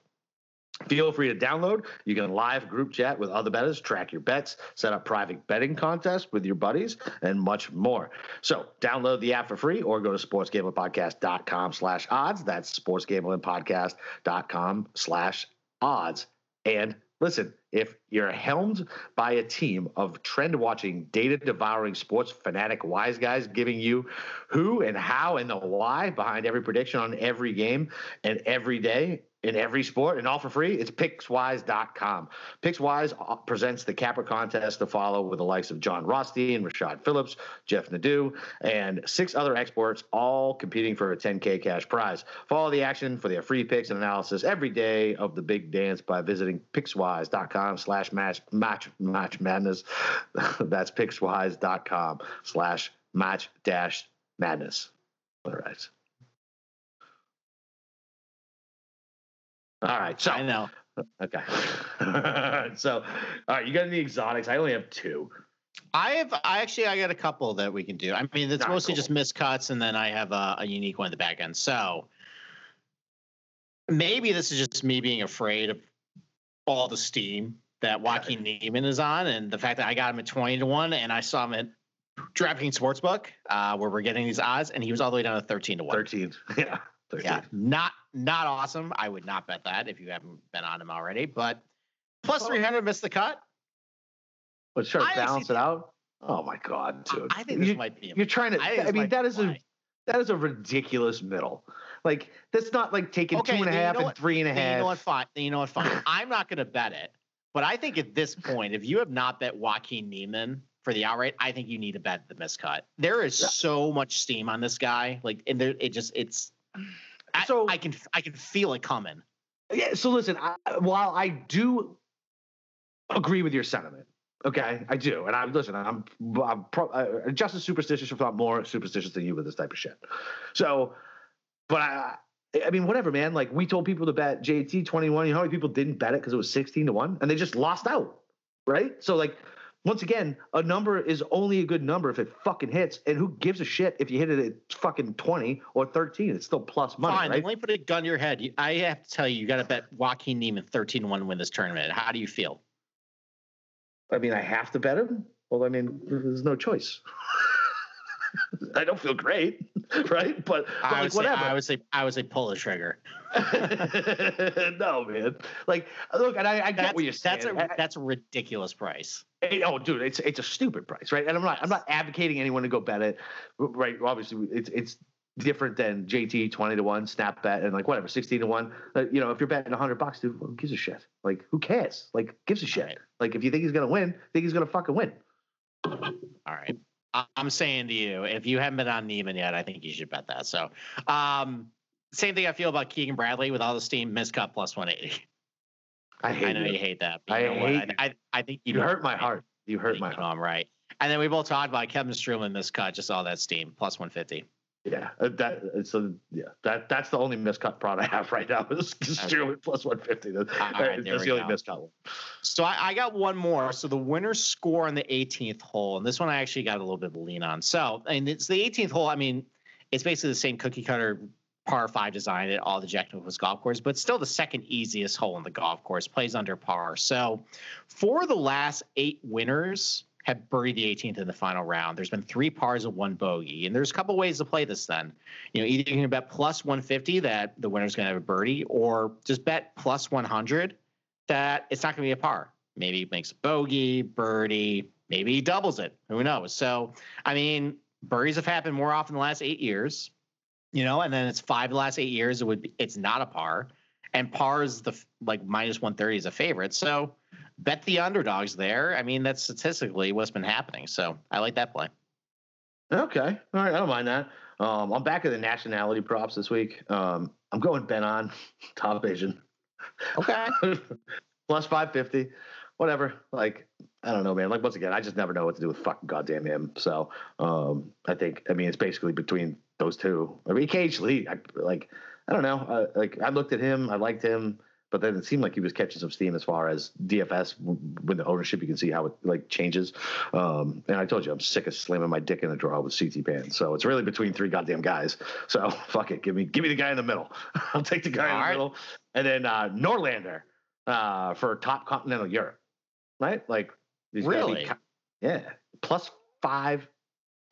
Speaker 1: Feel free to download. You can live group chat with other bettors, track your bets, set up private betting contests with your buddies, and much more. So download the app for free or go to sportsgamblingpodcast.com slash odds. That's sportsgamblingpodcast.com slash odds. And listen, if you're helmed by a team of trend watching, data devouring sports fanatic wise guys giving you who and how and the why behind every prediction on every game and every day, in every sport and all for free. It's pickswise.com. Pickswise uh, presents the Capper contest to follow with the likes of Jon Rothstein, Rashad Phillips, Jeff Nadeau, and six other experts, all competing for a 10K cash prize. Follow the action for their free picks and analysis every day of the big dance by visiting pickswise.com slash match match match madness. That's pickswise.com slash match dash madness. All right. All right. So
Speaker 3: I know.
Speaker 1: Okay. so, all right. You got any exotics? I only have two.
Speaker 2: I have. I actually. I got a couple that we can do. I mean, it's
Speaker 1: Ah,
Speaker 2: mostly
Speaker 1: cool.
Speaker 2: just miscuts, and then I have a, a unique one at the back end. So maybe this is just me being afraid of all the steam that Joaquin Niemann is on, and the fact that I got him at twenty to one, and I saw him at DraftKings Sportsbook, uh, where we're getting these odds, and he was all the way down to thirteen to one.
Speaker 1: 13. Yeah. 13.
Speaker 2: Yeah, not not awesome. I would not bet that if you haven't been on him already. But plus
Speaker 1: Well-
Speaker 2: three hundred, missed the cut. I
Speaker 1: to
Speaker 2: actually
Speaker 1: balance it out. Oh my God, dude.
Speaker 2: I think this
Speaker 1: you,
Speaker 2: might be. a-
Speaker 1: you're trying to,
Speaker 2: I
Speaker 1: I, mean, that is a, that is a ridiculous middle. Like, that's not like taking
Speaker 2: Okay,
Speaker 1: two and a
Speaker 2: you know
Speaker 1: and three and a
Speaker 2: Then you know what? Fine. You know what? Fine. I'm not going to bet it. But I think at this point, if you have not bet Joaquin Niemann for the outright, I think you need to bet the miscut. There is so much steam on this guy. Like, and there, it just, it's. I,
Speaker 1: So-
Speaker 2: I can, I can feel it coming.
Speaker 1: Yeah. So listen, I, while I do agree with your sentiment, okay, I do, and I listen. I'm, I'm pro, uh, just as superstitious, if not more superstitious than you with this type of shit. So, but I. I mean, whatever, man. Like we told people to bet JT twenty one. You know how many people didn't bet it because it was sixteen to one, and they just lost out, right? So, like, once again, a number is only a good number if it fucking hits, and who gives a shit if you hit it at fucking twenty or thirteen? It's still plus money,
Speaker 2: Fine.
Speaker 1: right?
Speaker 2: Let me put a gun to your head. I have to tell you, you got to bet Joaquin Niemann 13 to 1 to win this tournament. How do you feel?
Speaker 1: I mean, I have to bet him. Well, I mean, there's no choice. I don't feel great, right? But, but
Speaker 2: I
Speaker 1: like
Speaker 2: would, say,
Speaker 1: whatever.
Speaker 2: I would say, I would say, pull the trigger.
Speaker 1: no, man. Like, look, and I, I get
Speaker 2: That's,
Speaker 1: what you're saying.
Speaker 2: that's a that's a ridiculous price.
Speaker 1: I- oh, dude, it's it's a stupid price, right? And I'm not I'm not advocating anyone to go bet it, right? Obviously, it's it's different than JT twenty to one, snap bet, and like whatever sixteen to one. Uh, you know, if you're betting hundred bucks, dude, who gives a shit? Like, who cares? Like, gives a shit?
Speaker 2: Right.
Speaker 1: Like, if you think he's gonna win, think he's gonna fucking win.
Speaker 2: All right. I'm saying to you, if you haven't been on Niemann yet, I think you should bet that. So, um, same thing I feel about Keegan Bradley with all the steam miscut plus 180.
Speaker 1: I hate
Speaker 2: I know
Speaker 1: you.
Speaker 2: you hate that.
Speaker 1: I
Speaker 2: you know what?
Speaker 1: hate
Speaker 2: I, I, I think you,
Speaker 1: You hurt my
Speaker 2: right.
Speaker 1: heart. You hurt my heart.
Speaker 2: I'm right. And then we both talked about Kevin Streelman miscut, just all that steam plus 150.
Speaker 1: Yeah, uh, that it's a yeah. That that's the only miscut prod I have right now is Sterling plus one fifty. That,
Speaker 2: All right,
Speaker 1: that's the only
Speaker 2: go.
Speaker 1: miscut one.
Speaker 2: So I, I got one more. So the winner's score on the 18th hole, and this one I actually got a little bit of a lean on. So, and it's the 18th hole. I mean, it's basically the same cookie cutter par five design at all the Jack Nicklaus golf course, but still the second easiest hole in the golf course. Plays under par. So, for the last eight winners have birdied the 18th in the final round. There's been three pars and one bogey, and there's a couple ways to play this. Then, you know, either you can bet plus 150 that the winner's going to have a birdie, or just bet plus 100 that it's not going to be a par. Maybe he makes a bogey, birdie, maybe he doubles it. Who knows? So, I mean, birdies have happened more often the last eight years, you know, and then it's five the last eight years. It would be, it's not a par, and par is the like minus 130 is a favorite. So, bet the underdogs there. I mean, that's statistically what's been happening. So, I like that play.
Speaker 1: Okay, all right, I don't mind that. Um, I'm back at the nationality props this week. Um, I'm going Ben An top Asian
Speaker 2: Okay.
Speaker 1: plus five fifty, whatever. Like I don't know, man. Like once again, I just never know what to do with fucking goddamn him. So um, I think I mean it's basically between those two. I mean occasionally, I like I don't know. Uh, like I looked at him, I liked him, but then it seemed like he was catching some steam as far as DFS with the ownership. You can see how it like changes. Um, and I told you I'm sick of slamming my dick in a draw with CT Pan. So it's really between three goddamn guys. So fuck it, give me give me the guy in the middle. I'll take the guy in the
Speaker 2: right.
Speaker 1: middle, and then uh, Norlander uh, for top continental Europe, right? Like be
Speaker 2: Really?
Speaker 1: yeah, plus five,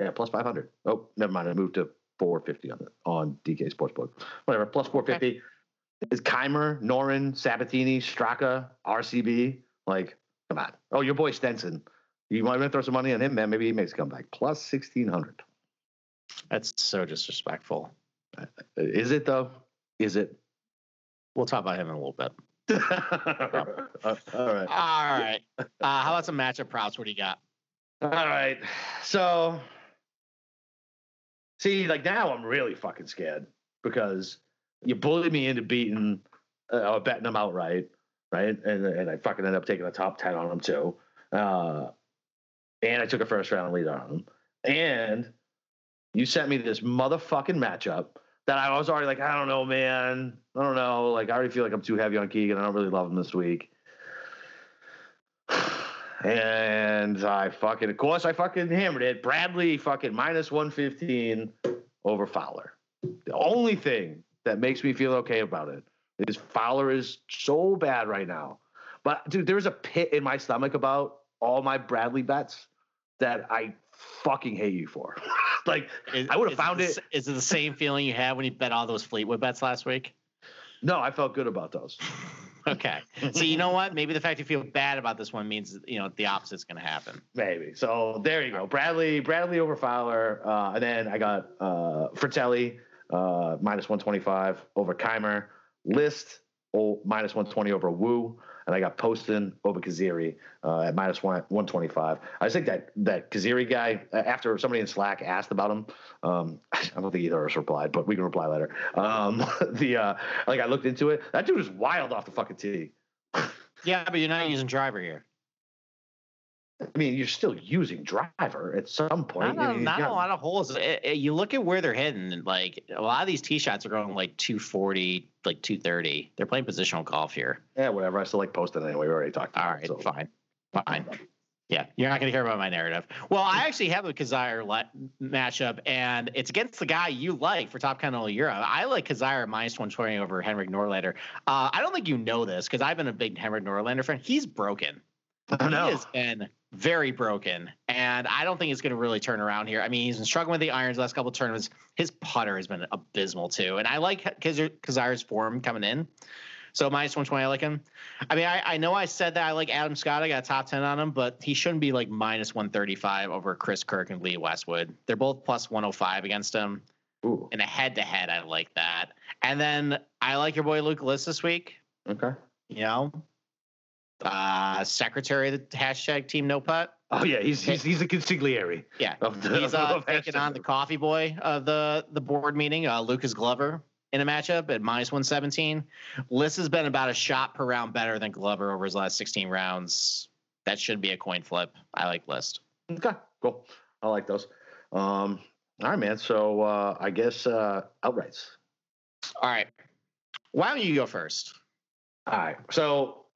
Speaker 1: yeah, plus five hundred. Oh, never mind. I moved to four fifty on the on DK Sportsbook. Whatever, plus four fifty. Is Kaymer, Noren, Sabatini, Straka, RCB? Like, come on. Oh, your boy Stenson. You want to throw some money on him, man? Maybe he makes a comeback. Plus sixteen hundred.
Speaker 2: That's so disrespectful.
Speaker 1: Is it though? Is it?
Speaker 2: We'll talk about him in a little bit.
Speaker 1: Uh, all right.
Speaker 2: All right. Uh, how about some matchup props? What do you got?
Speaker 1: All right. So, see, like now I'm really fucking scared because you bullied me into beating uh, or betting them outright, right? And and I fucking ended up taking a top ten on them too. Uh, and I took a first round lead on them. And you sent me this motherfucking matchup that I was already like, I don't know, man. I don't know. Like, I already feel like I'm too heavy on Keegan. I don't really love him this week. And I fucking, of course, I fucking hammered it. Bradley fucking minus 115 over Fowler. The only thing that makes me feel okay about it is Fowler is so bad right now. But dude, there's a pit in my stomach about all my Bradley bets that I fucking hate you for. like
Speaker 2: Is-
Speaker 1: I would have found
Speaker 2: the
Speaker 1: it.
Speaker 2: Is it the same feeling you had when you bet all those Fleetwood bets last week?
Speaker 1: No, I felt good about those.
Speaker 2: Okay. so you know what? Maybe the fact you feel bad about this one means you know the opposite's going to happen.
Speaker 1: Maybe. So there you go. Bradley, Bradley over Fowler, uh, and then I got uh, Frittelli uh, minus one twenty five over Kaymer, List oh, minus one twenty over Wu, and I got Poston over Kizzire uh, at minus one one twenty five. I think that that Kizzire guy, uh, after somebody in Slack asked about him, um, I don't think either of us replied, but we can reply later. Um, the uh, like I looked into it, that dude is wild off the fucking tee.
Speaker 2: Yeah, but you're not using driver here.
Speaker 1: I mean, you're still using driver at some point.
Speaker 2: Not,
Speaker 1: I mean,
Speaker 2: not
Speaker 1: got-
Speaker 2: a lot of holes. Eh, eh, you look at where they're hitting, and like a lot of these tee shots are going like 240, like 230. They're playing positional golf here.
Speaker 1: Yeah, whatever. I still like Poston anyway. We already talked.
Speaker 2: All right,
Speaker 1: it, so.
Speaker 2: fine, fine. Yeah, you're not going to hear about my narrative. Well, I actually have a Kizzire le- matchup, and it's against the guy you like for top Continental Europe. I like Kizzire minus 120 over Henrik Norlander. Uh, I don't think you know this because I've been a big Henrik Norlander fan. He's broken.
Speaker 1: I know.
Speaker 2: He has been very broken, and I don't think he's going to really turn around here. I mean, he's been struggling with the irons the last couple of tournaments. His putter has been abysmal too, and I like Kizzire's form coming in. So minus one twenty, I like him. I mean, I, I know I said that I like Adam Scott. I got a top ten on him, but he shouldn't be like minus one thirty five over Chris Kirk and Lee Westwood. They're both plus one hundred five against him.
Speaker 1: Ooh,
Speaker 2: In a head to head, I like that. And then I like your boy Luke List this week.
Speaker 1: okay.
Speaker 2: You know, uh, secretary of the hashtag Team No Putt.
Speaker 1: Oh yeah, he's he's, he's a consigliere.
Speaker 2: Yeah,
Speaker 1: the,
Speaker 2: he's uh, taking on the coffee boy of the the board meeting, uh, Lucas Glover, in a matchup at minus one seventeen. List has been about a shot per round better than Glover over his last sixteen rounds. That should be a coin flip. I like List.
Speaker 1: Okay, cool. I like those. Um, all right, man. So uh, I guess uh, outrights.
Speaker 2: All right, why don't you go first?
Speaker 1: All right. So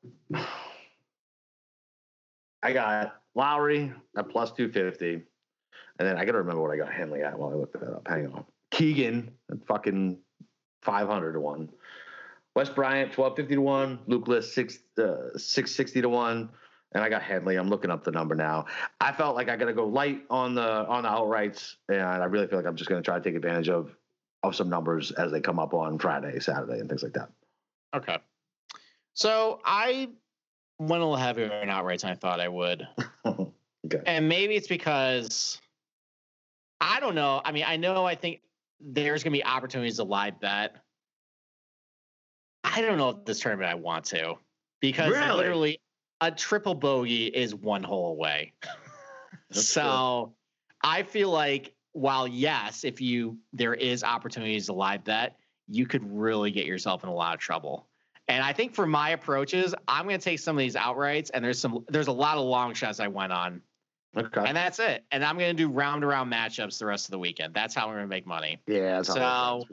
Speaker 1: I got Lowry at plus two fifty, and then I got to remember what I got Henley at while I looked that up. Hang on. Keegan at fucking five hundred to one. Wes Bryan twelve fifty to one. Luke List six uh, six sixty to one. And I got Henley. I'm looking up the number now. I felt like I got to go light on the on the outrights, and I really feel like I'm just going to try to take advantage of of some numbers as they come up on Friday, Saturday, and things like that.
Speaker 2: Okay, so I went a little heavier on outrights than I thought I would.
Speaker 1: okay.
Speaker 2: And maybe it's because I don't know. I mean, I know I think there's going to be opportunities to live bet. I don't know if this tournament I want to because
Speaker 1: Really?
Speaker 2: literally a triple bogey is one hole away. So I feel like while yes, if you there is opportunities to live bet, you could really get yourself in a lot of trouble. And I think for my approaches, I'm going to take some of these outrights, and there's some there's a lot of long shots I went on
Speaker 1: Okay.
Speaker 2: and that's it. And I'm going to do round around matchups the rest of the weekend. That's how we're going to make money.
Speaker 1: yeah. That's
Speaker 2: So-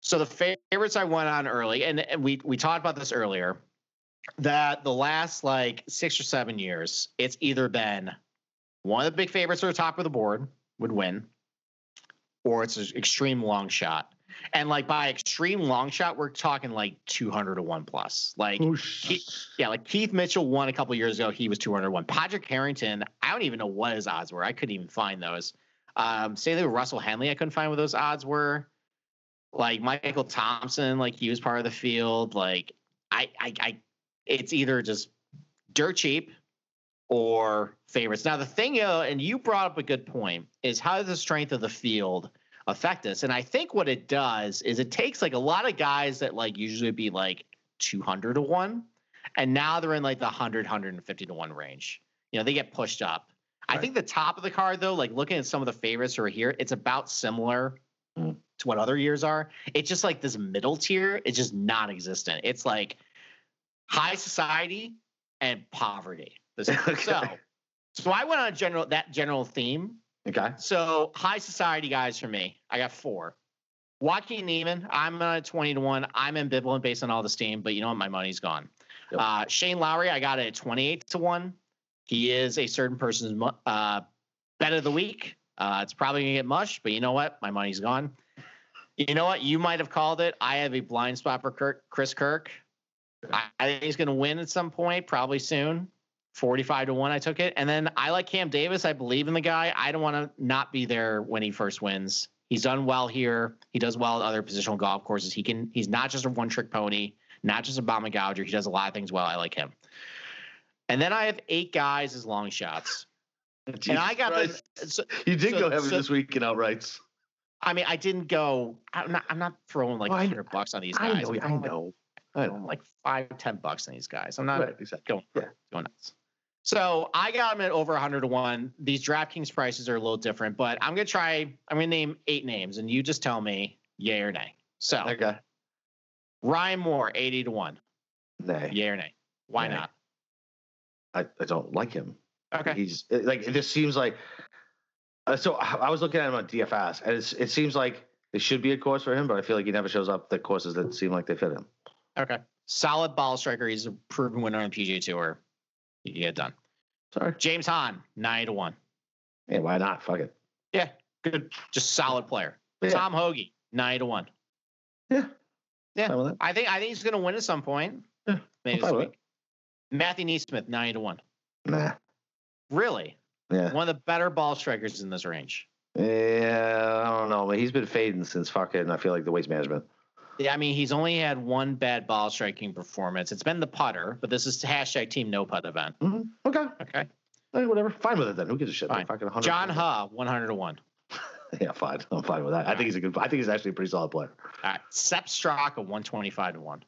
Speaker 2: So the favorites I went on early, and, and we we talked about this earlier, that the last like six or seven years, it's either been one of the big favorites or the top of the board would win, or it's an extreme long shot. And like by extreme long shot, we're talking like 200 to one plus. Like
Speaker 1: Whoosh.
Speaker 2: yeah, like Keith Mitchell won a couple years ago. He was 201. Padraig Harrington, I don't even know what his odds were. I couldn't even find those. Um, say they were Russell Henley. I couldn't find what those odds were. Like Michael Thompson, like he was part of the field. Like I, I, I it's either just dirt cheap or favorites. Now the thing, and you brought up a good point, is how the strength of the field affect us. And I think what it does is it takes like a lot of guys that like usually be like 200 to 1 and now they're in like the 100 150 to 1 range. You know, they get pushed up. Right. I think the top of the card though, like looking at some of the favorites who are here, it's about similar mm. to what other years are. It's just like this middle tier, it's just non-existent. It's like high society and poverty. okay. So so I went on a general that general theme
Speaker 1: Okay.
Speaker 2: So high society guys for me. I got four. Joaquin Niemann, I'm at 20 to 1. I'm ambivalent based on all the steam, but you know what? My money's gone. Yep. Uh, Shane Lowry, I got it at 28 to 1. He is a certain person's uh, bet of the week. Uh, it's probably going to get mush, but you know what? My money's gone. You know what? You might have called it. I have a blind spot for Kirk, Chris Kirk. I, I think he's going to win at some point, probably soon. 45 to 1 I took it. And then I like Cam Davis. I believe in the guy. I don't want to not be there when he first wins. He's done well here. He does well at other positional golf courses. He can he's not just a one trick pony, not just a bomb and gouger. He does a lot of things well. I like him. And then I have eight guys as long shots. Jesus and I got
Speaker 1: so, You did so, go heavy so, this week in outrights.
Speaker 2: I mean, I didn't go. I'm not. I'm not throwing like oh, hundred bucks on these guys.
Speaker 1: I know. I know.
Speaker 2: Like, I know. Like five, ten bucks on these guys. I'm not right, exactly. going, yeah. going nuts. So I got them at over 100 to 1. These DraftKings prices are a little different, but I'm going to try, I'm going to name eight names and you just tell me yay or nay. So,
Speaker 1: okay.
Speaker 2: Ryan Moore, 80 to 1.
Speaker 1: Nay.
Speaker 2: Yay or nay? Why nay. not?
Speaker 1: I, I don't like him.
Speaker 2: Okay.
Speaker 1: He's like, this seems like, uh, so I was looking at him on DFS and it's, it seems like it should be a course for him, but I feel like he never shows up the courses that seem like they fit him.
Speaker 2: Okay. Solid ball striker. He's a proven winner on the PGA Tour. You get done.
Speaker 1: Sorry.
Speaker 2: James Hahn, nine to one.
Speaker 1: Yeah, why not? Fuck it.
Speaker 2: Yeah, good. Just solid player. Yeah. Tom Hoge, nine to one.
Speaker 1: Yeah.
Speaker 2: Yeah. I think I think he's gonna win at some point. Yeah. Maybe this week. Matthew NeSmith, nine to one.
Speaker 1: Nah.
Speaker 2: Really?
Speaker 1: Yeah.
Speaker 2: One of the better ball strikers in this range.
Speaker 1: Yeah, I don't know. But he's been fading since fucking I feel like the waste management.
Speaker 2: Yeah, I mean, he's only had one bad ball striking performance. It's been the putter, but this is hashtag team no putt event.
Speaker 1: Mm-hmm. Okay.
Speaker 2: Okay.
Speaker 1: Hey, whatever. Fine with it then. Who gives a shit?
Speaker 2: Fine. John Huh, 100 to 1.
Speaker 1: yeah, fine. I'm fine with that. All I think right. he's a good, I think he's actually a pretty solid player.
Speaker 2: All right. Sepp Straka, 125 to 1.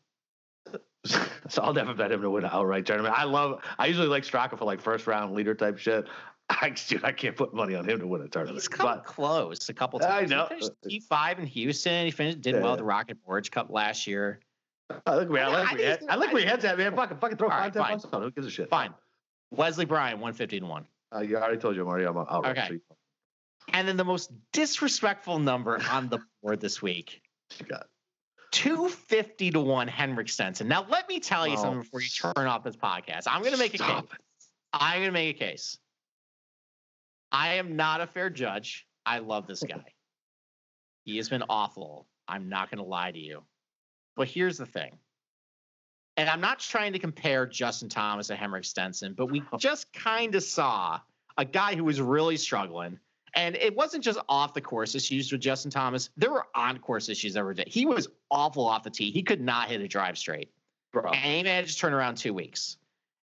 Speaker 1: so I'll never bet him to win an outright tournament. I love, I usually like Straka for like first round leader type shit. I, dude, I can't put money on him to win a tournament.
Speaker 2: He's come but, close a couple times.
Speaker 1: I know.
Speaker 2: He finished T5 in Houston. He finished did yeah. well at the Rocket Mortgage Cup last year.
Speaker 1: I look where I, I like where your head's at, man. Fucking fucking throw right, five ten Who gives a shit?
Speaker 2: Fine. Wesley Bryan, one fifty to one.
Speaker 1: Uh, you already told you, Mario. I'm out.
Speaker 2: Okay. And then the most disrespectful number on the board this week.
Speaker 1: Got
Speaker 2: 250 to 1 Henrik Stenson. Now, let me tell you oh, something before you turn off this podcast. I'm going to make a case. It. I'm going to make a case. I am not a fair judge. I love this guy. he has been awful. I'm not going to lie to you. But here's the thing. And I'm not trying to compare Justin Thomas to Henrik Stenson, but we oh. just kind of saw a guy who was really struggling. And it wasn't just off the course issues with Justin Thomas. There were on course issues every day. He was awful off the tee. He could not hit a drive straight. Bro. And he managed to turn around two weeks.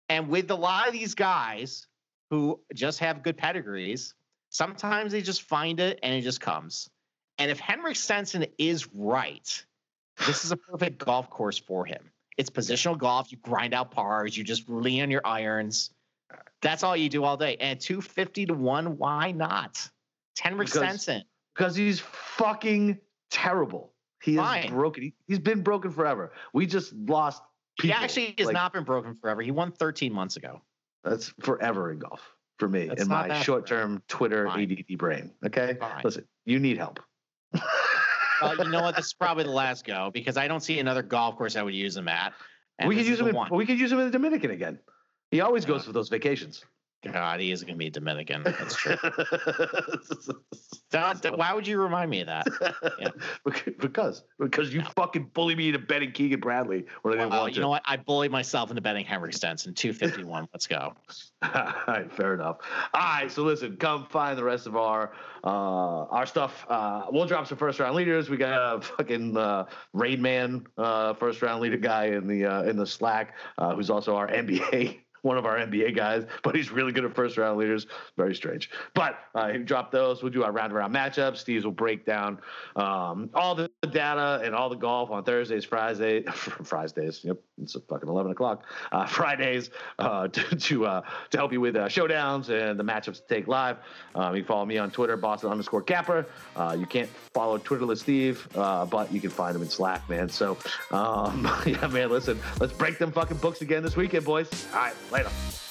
Speaker 2: And with a lot of these guys, who just have good pedigrees. Sometimes they just find it and it just comes. And if Henrik Stenson is right, this is a perfect golf course for him. It's positional golf. You grind out pars. You just lean on your irons. That's all you do all day. And 250 to 1, why not? Henrik Stenson.
Speaker 1: Because he's fucking terrible. He is broken. He, has been broken forever. We just lost people.
Speaker 2: He actually has like, not been broken forever. He won 13 months ago.
Speaker 1: That's forever in golf for me That's in my short-term Twitter Fine. ADD brain. Okay, Fine. listen, you need help.
Speaker 2: well, you know what? This is probably the last go because I don't see another golf course I would use him at.
Speaker 1: We could use him. In, we could use him in the Dominican again. He always goes for those vacations.
Speaker 2: God, he is going to be Dominican. That's true. why would you remind me of that?
Speaker 1: Yeah. because because you fucking bully me into betting Keegan Bradley when I didn't
Speaker 2: well,
Speaker 1: want
Speaker 2: you to. know what? I bullied myself into betting Henrik Stenson. Two fifty one. Let's go.
Speaker 1: All right, fair enough. All right, so listen, come find the rest of our uh, our stuff. Uh, we'll drop some first round leaders. We got a fucking uh, Rain Man uh, first round leader guy in the uh, in the Slack, uh, who's also our NBA one of our NBA guys, but he's really good at first round leaders. Very strange. But uh, he dropped those. We'll do our round around matchups. Steve's will break down um, all the data and all the golf on Thursdays, Fridays, Fridays. Yep, it's fucking eleven o'clock. Uh, Fridays uh, to to, uh, to help you with uh, showdowns and the matchups to take live. Um, you can follow me on Twitter, Boston underscore Capper. Uh, you can't follow Twitterless Steve, but you can find him in Slack, man. So um, yeah, man. Listen, let's break them fucking books again this weekend, boys. All right. Later.